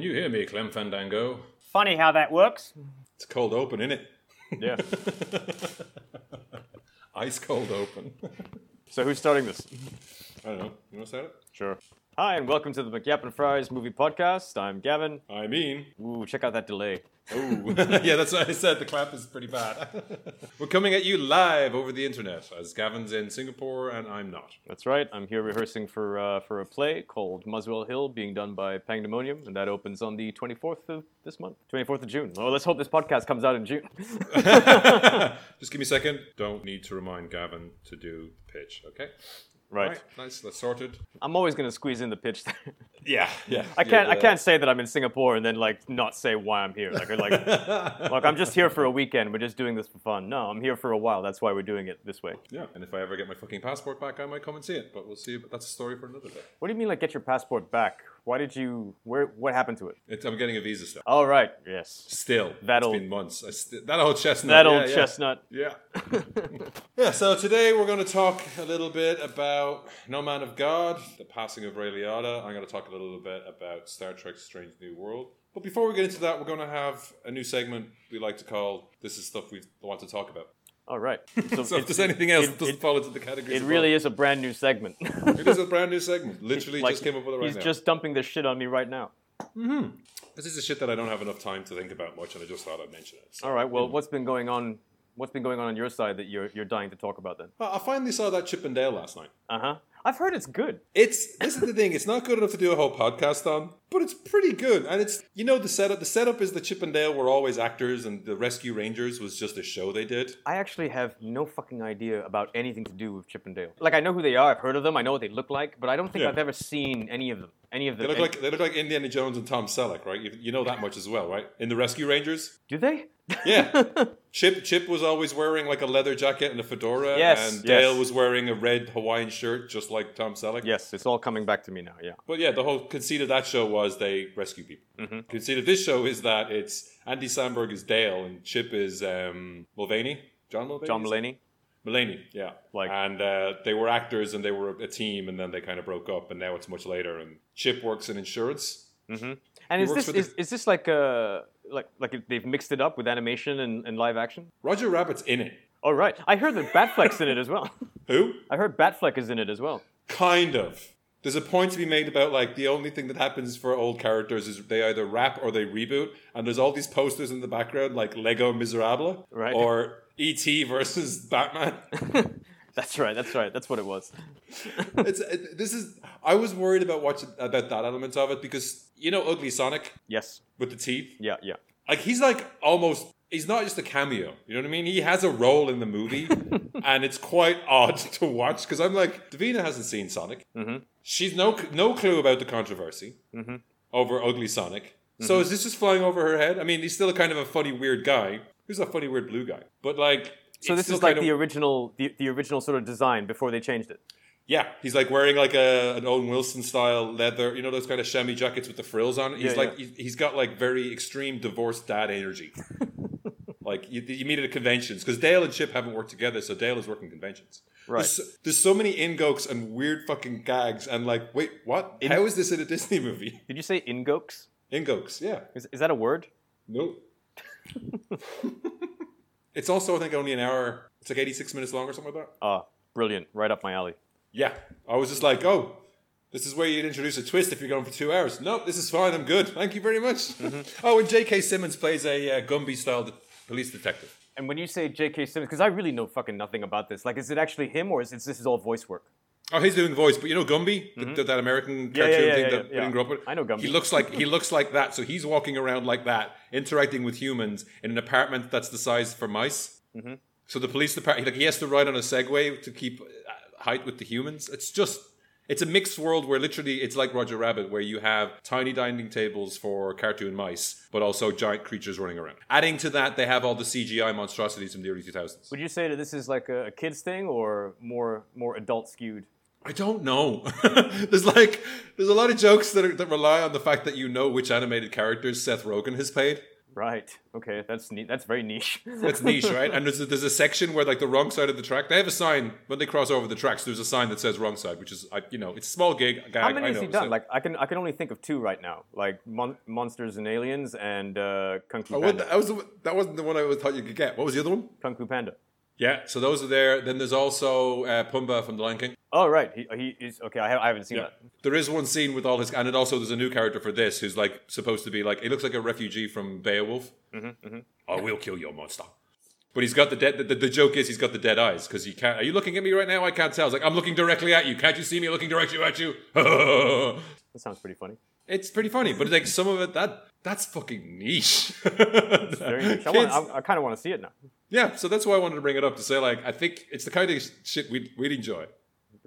Can you hear me, Clem Fandango? Funny how that works. It's cold open, isn't it? Yeah. Ice cold open. so who's starting this? I don't know. You want to start it? Sure. Hi, and welcome to the McYap and Fries movie podcast. I'm Gavin. I mean. Ooh, check out that delay. Ooh. yeah, that's what I said. The clap is pretty bad. We're coming at you live over the internet as Gavin's in Singapore and I'm not. That's right. I'm here rehearsing for uh, for a play called Muswell Hill, being done by Pangdemonium, and that opens on the 24th of this month, 24th of June. Oh, let's hope this podcast comes out in June. Just give me a second. Don't need to remind Gavin to do pitch, okay? Right. Nice. That's sorted. I'm always gonna squeeze in the pitch. Yeah, yeah. I can't. I can't say that I'm in Singapore and then like not say why I'm here. Like, like, look, I'm just here for a weekend. We're just doing this for fun. No, I'm here for a while. That's why we're doing it this way. Yeah, and if I ever get my fucking passport back, I might come and see it. But we'll see. But that's a story for another day. What do you mean, like, get your passport back? Why did you? Where? What happened to it? It's, I'm getting a visa still. All right. yes. Still, That it's old- been months. I st- that old chestnut. That yeah, old yeah. chestnut. Yeah. yeah, so today we're going to talk a little bit about No Man of God, the passing of Ray Liotta. I'm going to talk a little bit about Star Trek Strange New World. But before we get into that, we're going to have a new segment we like to call This is Stuff We Want to Talk About. All right. So if there's anything else that doesn't fall into the category, It really is a brand new segment. It is a brand new segment. Literally Like, just came up with it right He's now. just dumping this shit on me right now. This is the shit that I don't have enough time to think about much, and I just thought I'd mention it. So. All right. Well, what's been going on? What's been going on on your side that you're you're dying to talk about then? Well, I finally saw that Chip and Dale last night. Uh huh. I've heard it's good. It's this is the thing. It's not good enough to do a whole podcast on, but it's pretty good. And it's you know the setup. The setup is the Chip and were always actors, and the Rescue Rangers was just a show they did. I actually have no fucking idea about anything to do with Chip and Dale. Like I know who they are, I've heard of them, I know what they look like, but I don't think Yeah. I've ever seen any of them. Any of They them. look like they look like Indiana Jones and Tom Selleck, right? You, you know that much as well, right? In the Rescue Rangers, do they? yeah. Chip Chip was always wearing like a leather jacket and a fedora, Yes, and Dale yes. was wearing a red Hawaiian shirt, just like Tom Selleck. yes, it's all coming back to me now. Yeah. But yeah, the whole conceit of that show was they rescue people. Mm-hmm. Conceit of this show is that it's Andy Samberg is Dale and Chip is um, Mulvaney. John Mulvaney. John it? Mulaney. Mulaney, yeah. Like- and uh, they were actors and they were a team, and then they kind of broke up, and now it's much later. And Chip works in insurance. And He is this the- is, is this like uh like like they've mixed it up with animation and, and live action? Roger Rabbit's in it. Oh right, I heard that Batfleck's in it as well. Who? I heard Batfleck is in it as well. Kind of. There's a point to be made about like the only thing that happens for old characters is they either rap or they reboot, and there's all these posters in the background like Lego Miserable Right. or E.T. versus Batman. That's right. That's right. That's what it was. it's it, this is I was worried about watching about that element of it because you know Ugly Sonic Yes. with the teeth. Yeah. Yeah. Like he's like almost he's not just a cameo. You know what I mean? He has a role in the movie, and it's quite odd to watch because I'm like Davina hasn't seen Sonic. Mm-hmm. She's no no clue about the controversy Mm-hmm. over Ugly Sonic. So is this just flying over her head? I mean, he's still a kind of a funny weird guy. Who's a funny weird blue guy? But like, So this is like the of- original the, the original sort of design before they changed it. Yeah, he's like wearing like a an Owen Wilson style leather, you know those kind of chamois jackets with the frills on. He's Yeah, like he's, he's got like very extreme divorced dad energy. like you, you meet at conventions because Dale and Chip haven't worked together, so Dale is working conventions. Right. There's, so- there's so many ingokes and weird fucking gags, and like, wait, what? How is this in a Disney movie? Did you say ingokes? Ingokes, yeah. Is, is that a word? Nope. it's also I think only an hour. It's like 86 minutes long or something like that. Ah, brilliant. Right up my alley. Yeah, I was just like, oh, this is where you'd introduce a twist if you're going for two hours. Nope, this is fine. I'm good. Thank you very much. Oh, and J.K. Simmons plays a uh, Gumby style de- police detective. And when you say J.K. Simmons, because I really know fucking nothing about this. Like, is it actually him or is it, this is all voice work? Oh, he's doing the voice, but you know Gumby, Th- th- that American cartoon yeah, yeah, thing yeah, that we didn't grow up with. I know Gumby. He looks like he looks like that. So he's walking around like that, interacting with humans in an apartment that's the size for mice. Mm-hmm. So the police department, like he has to ride on a Segway to keep height with the humans. It's just. It's a mixed world where literally it's like Roger Rabbit, where you have tiny dining tables for cartoon mice, but also giant creatures running around. Adding to that, they have all the CGI monstrosities from the early 2000s. Would you say that this is like a, kids thing or more more adult skewed? I don't know. there's like there's a lot of jokes that are, that rely on the fact that you know which animated characters Seth Rogen has played. Right. Okay. That's neat. That's very niche. That's niche, right? And there's a, there's a section where like the wrong side of the track. They have a sign when they cross over the tracks. There's a sign that says wrong side, which is I, you know it's a small gig. How many I has he done? so- Like I can I can only think of two right now. Like Mon- Monsters and Aliens and uh, Kung Fu Oh, Panda. what, that was the, that wasn't the one I thought you could get. What was the other one? Kung Fu Panda. Yeah, so those are there. Then there's also uh, Pumbaa from The Lion King. Oh right. He, he is okay. I, ha- I haven't seen that. There is one scene with all his, and it also there's a new character for this who's like supposed to be like he looks like a refugee from Beowulf. Mm-hmm, I will kill your monster. But he's got the dead. The, the, joke is he's got the dead eyes because he can't. Are you looking at me right now? I can't tell. It's like I'm looking directly at you. Can't you see me looking directly at you? That sounds pretty funny. it's pretty funny, but like some of it that that's fucking niche. Very niche. I, I, I kind of want to see it now. yeah, so that's why I wanted to bring it up to say like I think it's the kind of shit we'd we'd enjoy.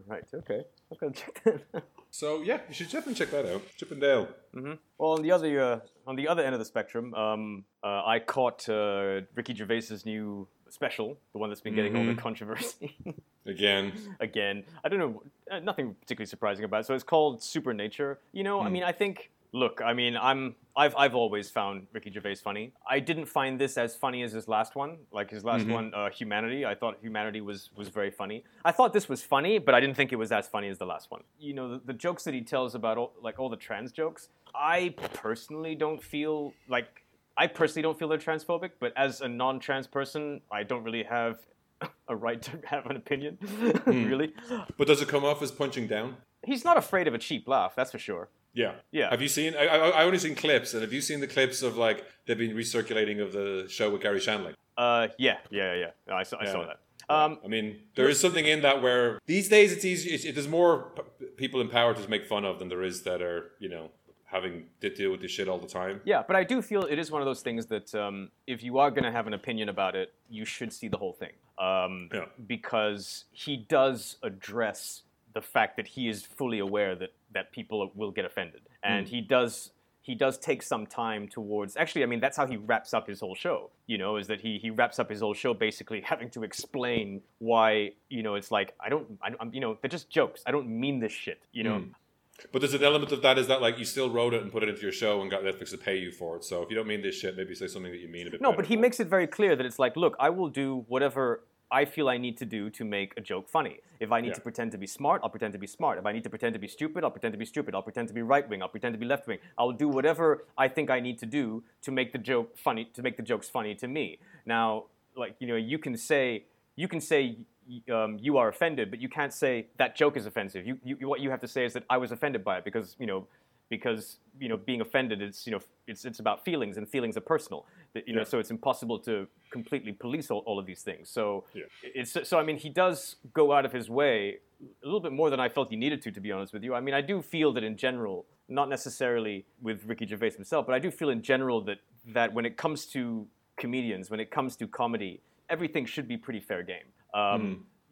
Right. Okay. I'm gonna check that. out. So yeah, you should definitely check that out. Chip and Dale. Well, on the other uh, on the other end of the spectrum, um, uh, I caught uh, Ricky Gervais's new special, the one that's been getting all the controversy. Again, Again, I don't know, uh, nothing particularly surprising about it. So it's called Supernature. You know, I mean, I think. Look, I mean, I'm I've I've always found Ricky Gervais funny. I didn't find this as funny as his last one. Like his last one, uh, Humanity. I thought Humanity was was very funny. I thought this was funny, but I didn't think it was as funny as the last one. You know, the, the jokes that he tells about all, like all the trans jokes. I personally don't feel like I personally don't feel they're transphobic, but as a non-trans person, I don't really have a right to have an opinion. really, but does it come off as punching down? he's not afraid of a cheap laugh. That's for sure. Yeah. Yeah. Have you seen? I, I, I only seen clips, and have you seen the clips of like they've been recirculating of the show with Garry Shandling? Uh, yeah, yeah, yeah. No, I saw, I saw that. Um, I mean, there is something in that where these days it's easy. It's, it, there's more p- people in power to make fun of than there is that are you know having to deal with this shit all the time. yeah, but I do feel it is one of those things that um, if you are going to have an opinion about it, you should see the whole thing. Um, Yeah. Because he does address the fact that he is fully aware that that people will get offended, and hmm. he does. He does take some time towards. Actually, I mean, that's how he wraps up his whole show. You know, is that he he wraps up his whole show basically having to explain why. You know, it's like I don't. I, I'm. You know, they're just jokes. I don't mean this shit. You know. Hmm. But there's an element of that is that like you still wrote it and put it into your show and got Netflix to pay you for it. So if you don't mean this shit, maybe say something that you mean a bit. No, better. but he makes it very clear that it's like, look, I will do whatever I feel I need to do to make a joke funny. If I need Yeah. to pretend to be smart, I'll pretend to be smart. If I need to pretend to be stupid, I'll pretend to be stupid. I'll pretend to be right wing. I'll pretend to be left wing. I'll do whatever I think I need to do to make the joke funny, to make the jokes funny to me. Now, like you know, you can say you can say um, you are offended, but you can't say that joke is offensive. You, you what you have to say is that I was offended by it because you know because you know being offended it's you know it's it's about feelings and feelings are personal. That, you know Yeah. so it's impossible to completely police all, all of these things. So Yeah. it's so i mean he does go out of his way a little bit more than i felt he needed to to be honest with you. I mean i do feel that in general not necessarily with ricky gervais himself but i do feel in general that that when it comes to comedians when it comes to comedy everything should be pretty fair game. Um,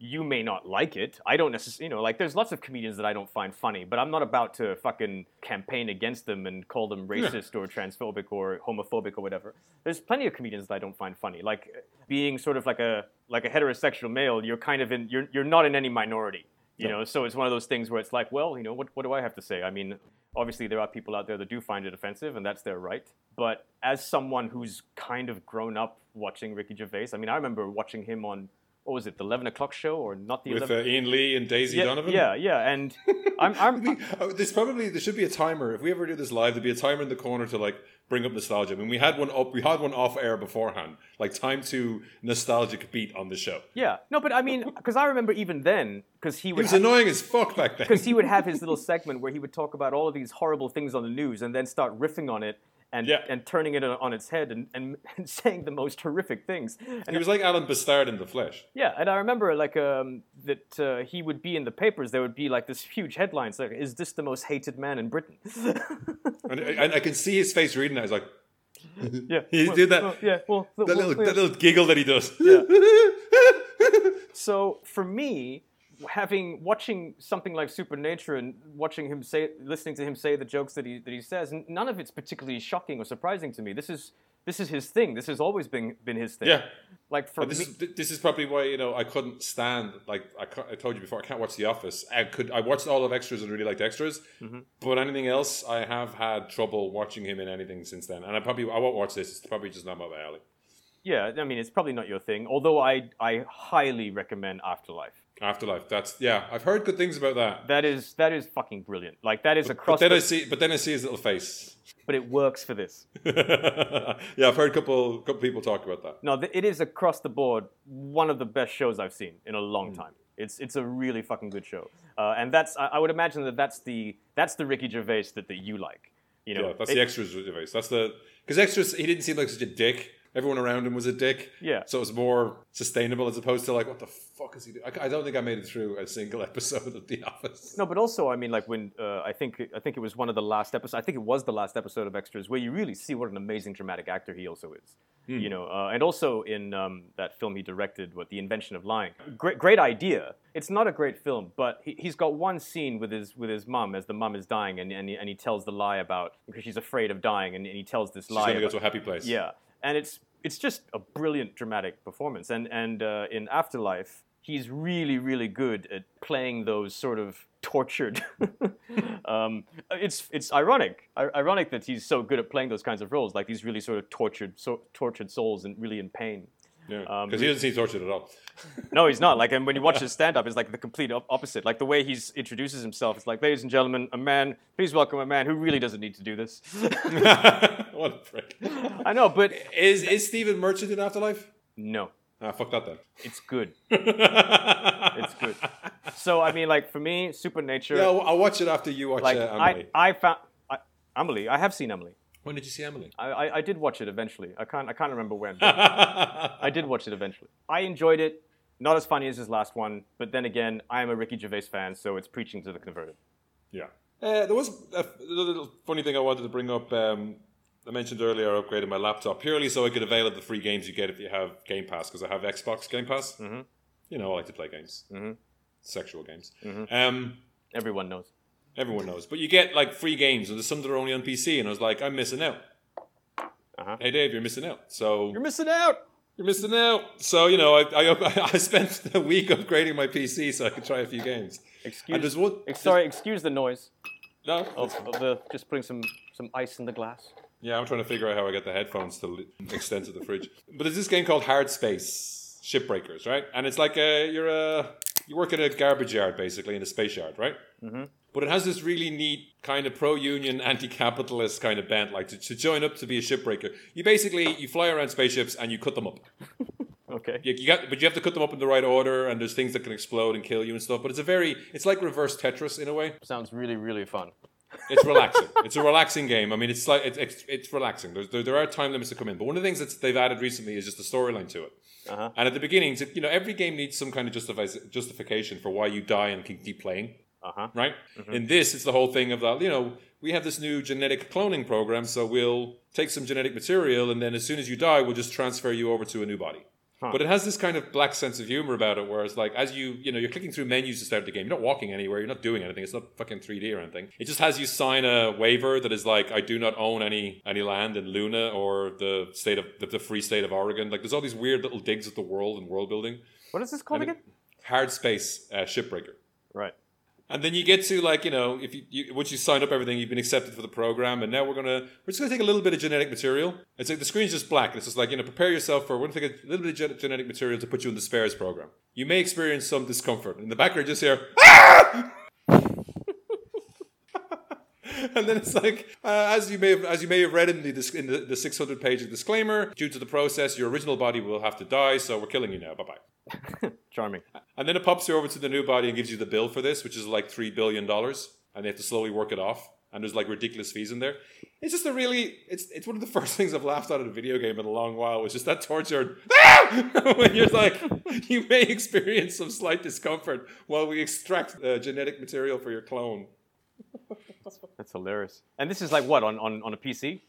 you may not like it. I don't necessarily, you know, like there's lots of comedians that I don't find funny, but I'm not about to fucking campaign against them and call them racist or transphobic or homophobic or whatever. There's plenty of comedians that I don't find funny. Like being sort of like a like a heterosexual male, you're kind of in you're you're not in any minority. You No. know, so it's one of those things where it's like, well, you know, what what do I have to say? I mean, obviously there are people out there that do find it offensive and that's their right. But as someone who's kind of grown up watching Ricky Gervais, I mean, I remember watching him on what was it, the eleven o'clock show or not the with 11 uh, Iain Lee and Daisy yeah, Donovan. Yeah, yeah, and I'm, I'm Oh, there's probably there should be a timer. If we ever do this live, there'd be a timer in the corner to like bring up nostalgia. I mean, we had one up, we had one off air beforehand, like time to nostalgic beat on the show. yeah. No, but I mean, because I remember even then, because he was annoying as fuck back then. because he would have his little segment where he would talk about all of these horrible things on the news and then start riffing on it and Yeah. and turning it on its head and, and, and saying the most horrific things. And he was like Alan B'Stard in the flesh. Yeah, and I remember like um, that uh, he would be in the papers. There would be like this huge headlines like, "Is this the most hated man in Britain?" And, and I can see his face reading that. He's like, yeah, He well, did that- well, yeah, well, that well, little, yeah. that little giggle that he does. Yeah. So for me, having watching something like Supernature and watching him say, listening to him say the jokes that he that he says, none of it's particularly shocking or surprising to me. This is this is his thing. This has always been been his thing. Yeah. Like for this me, is this is probably why you know I couldn't stand like I, I told you before I can't watch The Office. I could I watched all of extras and really liked extras, Mm-hmm. but anything else I have had trouble watching him in anything since then. And I probably I won't watch this. It's probably just not my alley. yeah, I mean, it's probably not your thing. Although I I highly recommend Afterlife. Afterlife. That's yeah. I've heard good things about that. That is that is fucking brilliant. Like that is But across, then the, I see but then I see his little face. but it works for this. yeah, I've heard a couple couple people talk about that. No, it is across the board one of the best shows I've seen in a long time. It's it's a really fucking good show, uh, and that's I, I would imagine that that's the that's the Ricky Gervais that, that you like. You know, Yeah, that's It- the extras Gervais. That's the because extras. He didn't seem like such a dick. Everyone around him was a dick. Yeah. So it was more sustainable as opposed to like, what the fuck is he doing? I, I don't think I made it through a single episode of The Office. No, but also, I mean, like when uh, I think I think it was one of the last episodes. I think it was the last episode of Extras where you really see what an amazing dramatic actor he also is. Hmm. You know, uh, and also in um, that film he directed, what The Invention of Lying. Great, great idea. It's not a great film, but he, he's got one scene with his with his mum as the mum is dying, and and he, and he tells the lie about because she's afraid of dying, and, and he tells this She's lie. going to go to a happy place. yeah, and it's it's just a brilliant dramatic performance. And and uh, in Afterlife, he's really really good at playing those sort of tortured. um, it's it's ironic, I- ironic that he's so good at playing those kinds of roles, like these really sort of tortured so, tortured souls and really in pain. Yeah. Um, Because he doesn't seem tortured at all. No, he's not. Like, and when you watch his stand-up, it's like the complete op- opposite. Like the way he introduces himself, it's like, "Ladies and gentlemen, a man. Please welcome a man who really doesn't need to do this." what a prick. I know, but Is, is Stephen Merchant in Afterlife? no, Ah, fuck that then. it's good. It's good. So I mean, like for me, Supernature. Yeah, I'll, I'll watch it after you watch like uh, Emily. I, I found I, Emily. I have seen Emily. When did you see Emily? I, I, I did watch it eventually. I can't I can't remember when. but I did watch it eventually. I enjoyed it. Not as funny as his last one, but then again, I am a Ricky Gervais fan, so it's preaching to the converted. Yeah. Uh, there was a, a little funny thing I wanted to bring up. Um, I mentioned earlier I upgraded my laptop purely so I could avail of the free games you get if you have Game Pass because I have Xbox Game Pass. Mm-hmm. You know, I like to play games, mm-hmm. sexual games. Um, Everyone knows. Everyone knows, but you get like free games, and there's some that are only on PC, and I was like, I'm missing out. Uh-huh. Hey Dave, you're missing out. So You're missing out. you're missing out. So you know, I, I I spent a week upgrading my PC so I could try a few games. Excuse. And there's one. ex- sorry, excuse the noise No. of, of the just putting some some ice in the glass. Yeah, I'm trying to figure out how I get the headphones to li- extend to the fridge. But there's this game called Hard Space Shipbreakers, right? And it's like a, you're a you work at a garbage yard basically in a space yard, right? Mm-hmm. But it has this really neat kind of pro-union, anti-capitalist kind of bent, like to, to join up to be a shipbreaker. You basically you fly around spaceships and you cut them up. Okay. You, you got, but you have to cut them up in the right order, and there's things that can explode and kill you and stuff. But it's a very, it's like reverse Tetris in a way. Sounds really really fun. It's relaxing. it's a relaxing game. I mean, it's like it's, it's, it's relaxing. There's, there, there are time limits to come in, but one of the things that they've added recently is just the storyline to it. Uh-huh. And at the beginning, you know, every game needs some kind of justifi- justification for why you die and can keep playing, Uh huh. right? In this, it's the whole thing of that. You know, we have this new genetic cloning program, so we'll take some genetic material, and then as soon as you die, we'll just transfer you over to a new body. But it has this kind of black sense of humor about it, whereas like as you you know you're clicking through menus to start the game, you're not walking anywhere, you're not doing anything. It's not fucking 3D or anything. It just has you sign a waiver that is like I do not own any any land in Luna or the state of the, the free state of Oregon. Like there's all these weird little digs at the world and world building. What is this called again? Hard space uh, shipbreaker. Right. And then you get to like you know if you, you once you sign up everything you've been accepted for the program and now we're gonna we're just gonna take a little bit of genetic material. It's like the screen's just black and it's just like you know prepare yourself for we're gonna take a little bit of gen- genetic material to put you in the spares program. You may experience some discomfort in the background. Just hear. "Ah!" And then it's like, uh, as you may have, as you may have read in the in the, the 600 page disclaimer, due to the process, your original body will have to die, so we're killing you now. Bye bye. Charming. And then it pops you over to the new body and gives you the bill for this, which is like three billion dollars, and they have to slowly work it off. And there's like ridiculous fees in there. It's just a really, it's it's one of the first things I've laughed at in a video game in a long while. Was just that torture when you're like, you may experience some slight discomfort while we extract uh, genetic material for your clone. That's hilarious. And this is like what on on, on a PC?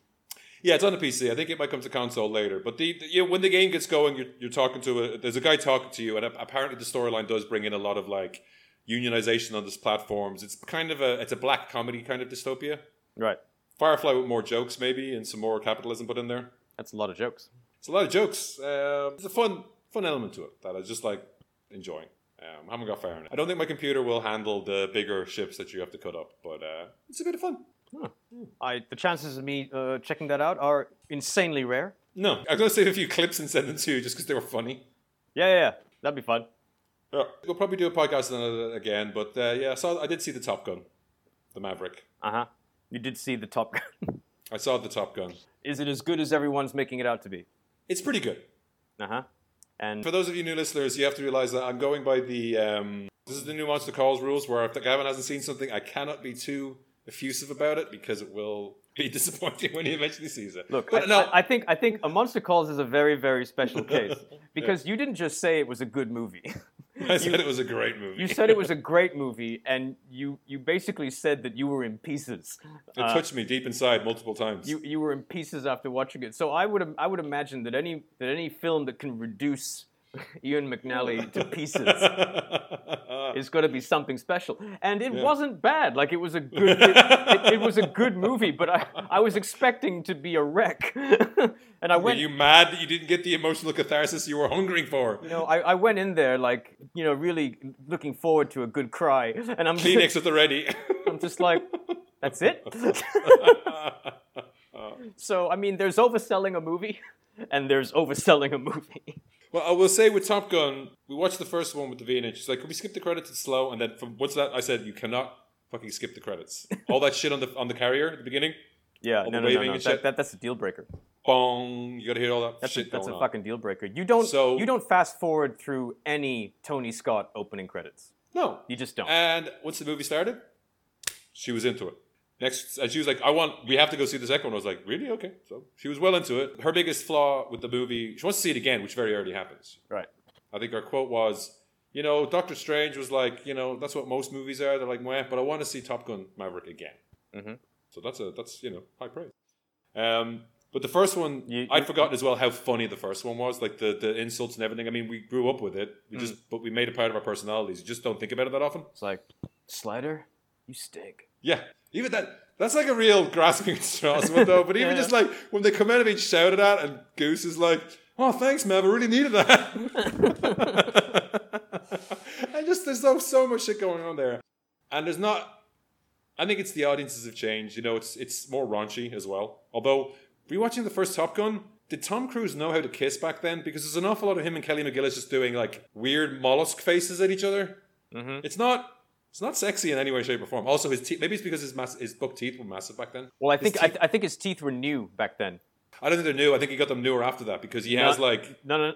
Yeah, it's on the PC. I think it might come to console later. But the, the you know, when the game gets going, you're, you're talking to a there's a guy talking to you, and apparently the storyline does bring in a lot of like unionization on these platforms. It's kind of a it's a black comedy kind of dystopia. Right. Firefly with more jokes maybe and some more capitalism put in there. That's a lot of jokes. It's a lot of jokes. Uh, it's a fun, fun element to it that I just like enjoying. Um, I haven't got far in it. I don't think my computer will handle the bigger ships that you have to cut up, but uh, it's a bit of fun. I the chances of me uh, checking that out are insanely rare. No, I'm gonna save a few clips and send them to you just because they were funny. Yeah, yeah, yeah. That'd be fun. Yeah. We'll probably do a podcast on it again, but uh, yeah, I saw. I did see the Top Gun, the Maverick. Uh huh. You did see the Top Gun. I saw the Top Gun. Is it as good as everyone's making it out to be? It's pretty good. Uh huh. And For those of you new listeners, you have to realize that I'm going by the. Um, this is the new Monster Calls rules, where if Gavin hasn't seen something, I cannot be too effusive about it because it will be disappointing when he eventually sees it. Look, But I, no, I, I think I think a Monster Calls is a very very special case because you didn't just say it was a good movie. I said it was a great movie. You said it was a great movie, and you you basically said that you were in pieces. it uh, touched me deep inside multiple times. You you were in pieces after watching it. So I would I would imagine that any that any film that can reduce Iain McNally to pieces it's got to be something special. And it wasn't bad. Like it was a good it, it, it was a good movie, but I I was expecting to be a wreck. and I Were went you mad that you didn't get the emotional catharsis you were hungering for? you know, I, I went in there like, you know, really looking forward to a good cry. And I'm Kleenex at the ready. I'm just like, that's it. so I mean, there's overselling a movie, and there's overselling a movie. Well, I will say with Top Gun, we watched the first one with the V&H. Like, can we skip the credits? It's slow. And then from once that, I said, you cannot fucking skip the credits. All that shit on the on the carrier at the beginning, Yeah, no, no, no, no. That, that, that's a deal breaker. bong, you got to hear all that That's a, that's a on. fucking deal breaker. You don't So- you don't fast forward through any Tony Scott opening credits. No. You just don't. And once the movie started, she was into it. Next, and she was like, "I want. We have to go see the second one." I was like, "Really? Okay." So she was well into it. Her biggest flaw with the movie, she wants to see it again, which very early happens. right. I think her quote was, "You know, Doctor Strange was like, you know, that's what most movies are. They're like, but I want to see Top Gun Maverick again." Mhm. So that's a that's you know high praise. Um, but the first one, You- I'd you- forgotten as well how funny the first one was, like the the insults and everything. I mean, we grew up with it. Mm. We just, but we made it part of our personalities. You just don't think about it that often. It's like, Slider, you stink. Yeah, even that. That's like a real grasping at straws one though. But even Yeah. just like when they come out and being shouted at, and Goose is like, "Oh, thanks, Mav. I really needed that." and just there's so so much shit going on there, and there's not. I think it's the audiences have changed. You know, it's it's more raunchy as well. Although rewatching the first Top Gun, did Tom Cruise know how to kiss back then? Because there's an awful lot of him and Kelly McGillis just doing like weird mollusk faces at each other. Mhm. It's not. It's not sexy in any way, shape, or form. Also, his teeth. Maybe it's because his mass, his buck teeth were massive back then. Well, I His think I, teeth- I think his teeth were new back then. I don't think they're new. I think he got them newer after that because he has like. No, no,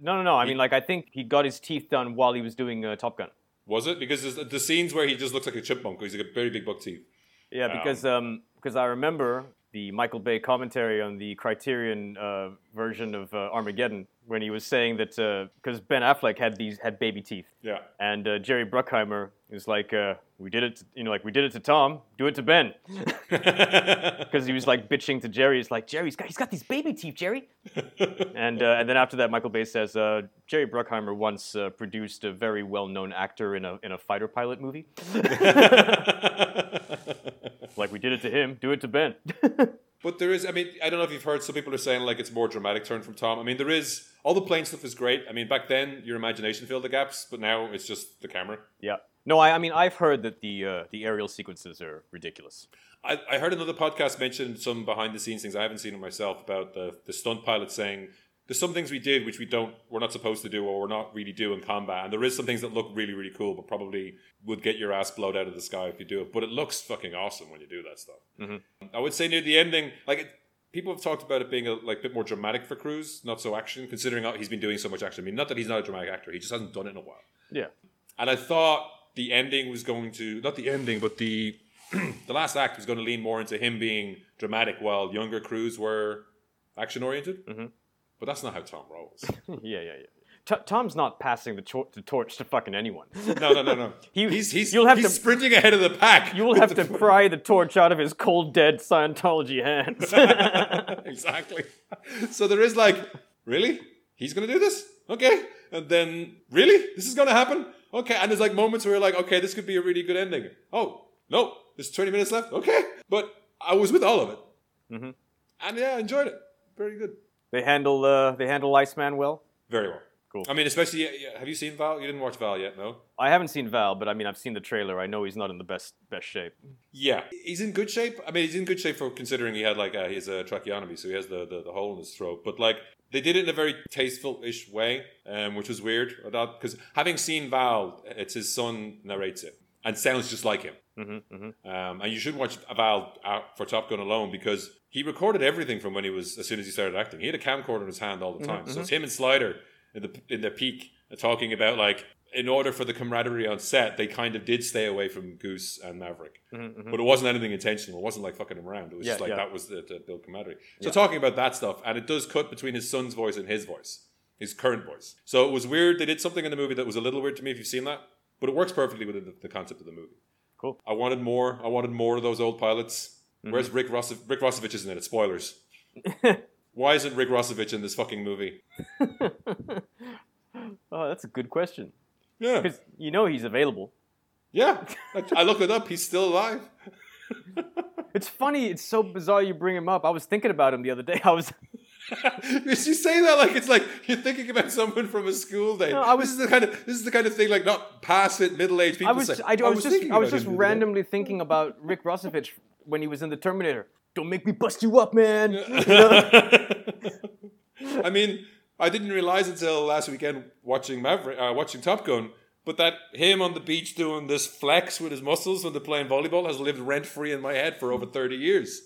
no, no, no. I mean, like I think he got his teeth done while he was doing uh, Top Gun. Was it because the scenes where he just looks like a chipmunk? He's like a very big buck teeth. Yeah, because um, because I remember the Michael Bay commentary on the Criterion uh, version of uh, Armageddon when he was saying that because Ben Affleck had these had baby teeth, Yeah. and uh, Jerry Bruckheimer was like, uh, "We did it, to, you know, like we did it to Tom, do it to Ben," because he was like bitching to Jerry. He's like, "Jerry's got he's got these baby teeth, Jerry," and uh, and then after that, Michael Bay says, uh, "Jerry Bruckheimer once uh, produced a very well known actor in a in a fighter pilot movie." like we did it to him, do it to Ben. But there is, I mean, I don't know if you've heard, some people are saying like it's more dramatic turn from Tom. I mean, there is, all the plane stuff is great. I mean, back then, your imagination filled the gaps, but now it's just the camera. yeah. No, I, I mean I've heard that the uh, the aerial sequences are ridiculous. I, I heard another podcast mention some behind the scenes things. I haven't seen it myself about the, the stunt pilot saying there's some things we did which we don't, we're not supposed to do or we're not really do in combat. And there is some things that look really, really cool, but probably would get your ass blowed out of the sky if you do it. But it looks fucking awesome when you do that stuff. I would say near the ending, like it, people have talked about it being a like bit more dramatic for Cruise, not so action, considering he's been doing so much action. I mean, not that he's not a dramatic actor, he just hasn't done it in a while. Yeah. And I thought the ending was going to not the ending, but the the last act was going to lean more into him being dramatic, while younger crews were action oriented. Mm-hmm. But that's not how Tom rolls. yeah, yeah, yeah. T- Tom's not passing the, tor- the torch to fucking anyone. No, no, no, no. He- he's he's, you'll have he's to- sprinting ahead of the pack. You will with have to pry the torch out of his cold, dead Scientology hands. exactly. So there is like, really? He's going to do this? Okay. And then, really? This is going to happen? Okay. And there's like moments where you're like, okay, this could be a really good ending. Oh, no, there's 20 minutes left. Okay. But I was with all of it. Mhm. And yeah, I enjoyed it. very good. They handle uh, they handle Iceman well. Very well. Cool. I mean, especially, yeah, have you seen Val? You didn't watch Val yet, no? I haven't seen Val, but I mean I've seen the trailer. I know he's not in the best best shape. Yeah, he's in good shape. I mean, he's in good shape for considering he had like a, his uh, tracheotomy, so he has the, the, the hole in his throat. But like they did it in a very tasteful-ish way, um, which was weird. Because having seen Val, it's his son narrates it and sounds just like him. Hmm hmm Um, and you should watch Val out for Top Gun alone because he recorded everything from when he was as soon as he started acting. He had a camcorder in his hand all the time. So it's him and Slider in the in the peak uh, talking about like in order for the camaraderie on set, they kind of did stay away from Goose and Maverick, but it wasn't anything intentional. It wasn't like fucking him around. It was just like yeah. that was the, the build camaraderie. So talking about that stuff, and it does cut between his son's voice and his voice, his current voice. So it was weird. They did something in the movie that was a little weird to me. If you've seen that, but it works perfectly within the, the concept of the movie. Cool. I wanted more. I wanted more of those old pilots. Mm-hmm. Where's Rick Rossov? Rick Rossovich isn't in it. Spoilers. Why isn't Rick Rossovich in this fucking movie? Oh, that's a good question. Yeah, Because you know he's available. yeah. I, I looked it up. He's still alive. It's funny. It's so bizarre you bring him up. I was thinking about him the other day. I was. you say that like it's like you're thinking about someone from a school day. No, I was- this is the kind of this is the kind of thing like not past it, middle aged people I was. say. I, I was just. I was just randomly thinking about Rick Rossovich when he was in the Terminator. Don't make me bust you up, man. You know? I mean, I didn't realize until last weekend watching Maverick, uh, watching Top Gun, but that him on the beach doing this flex with his muscles when they're playing volleyball has lived rent free in my head for over thirty years.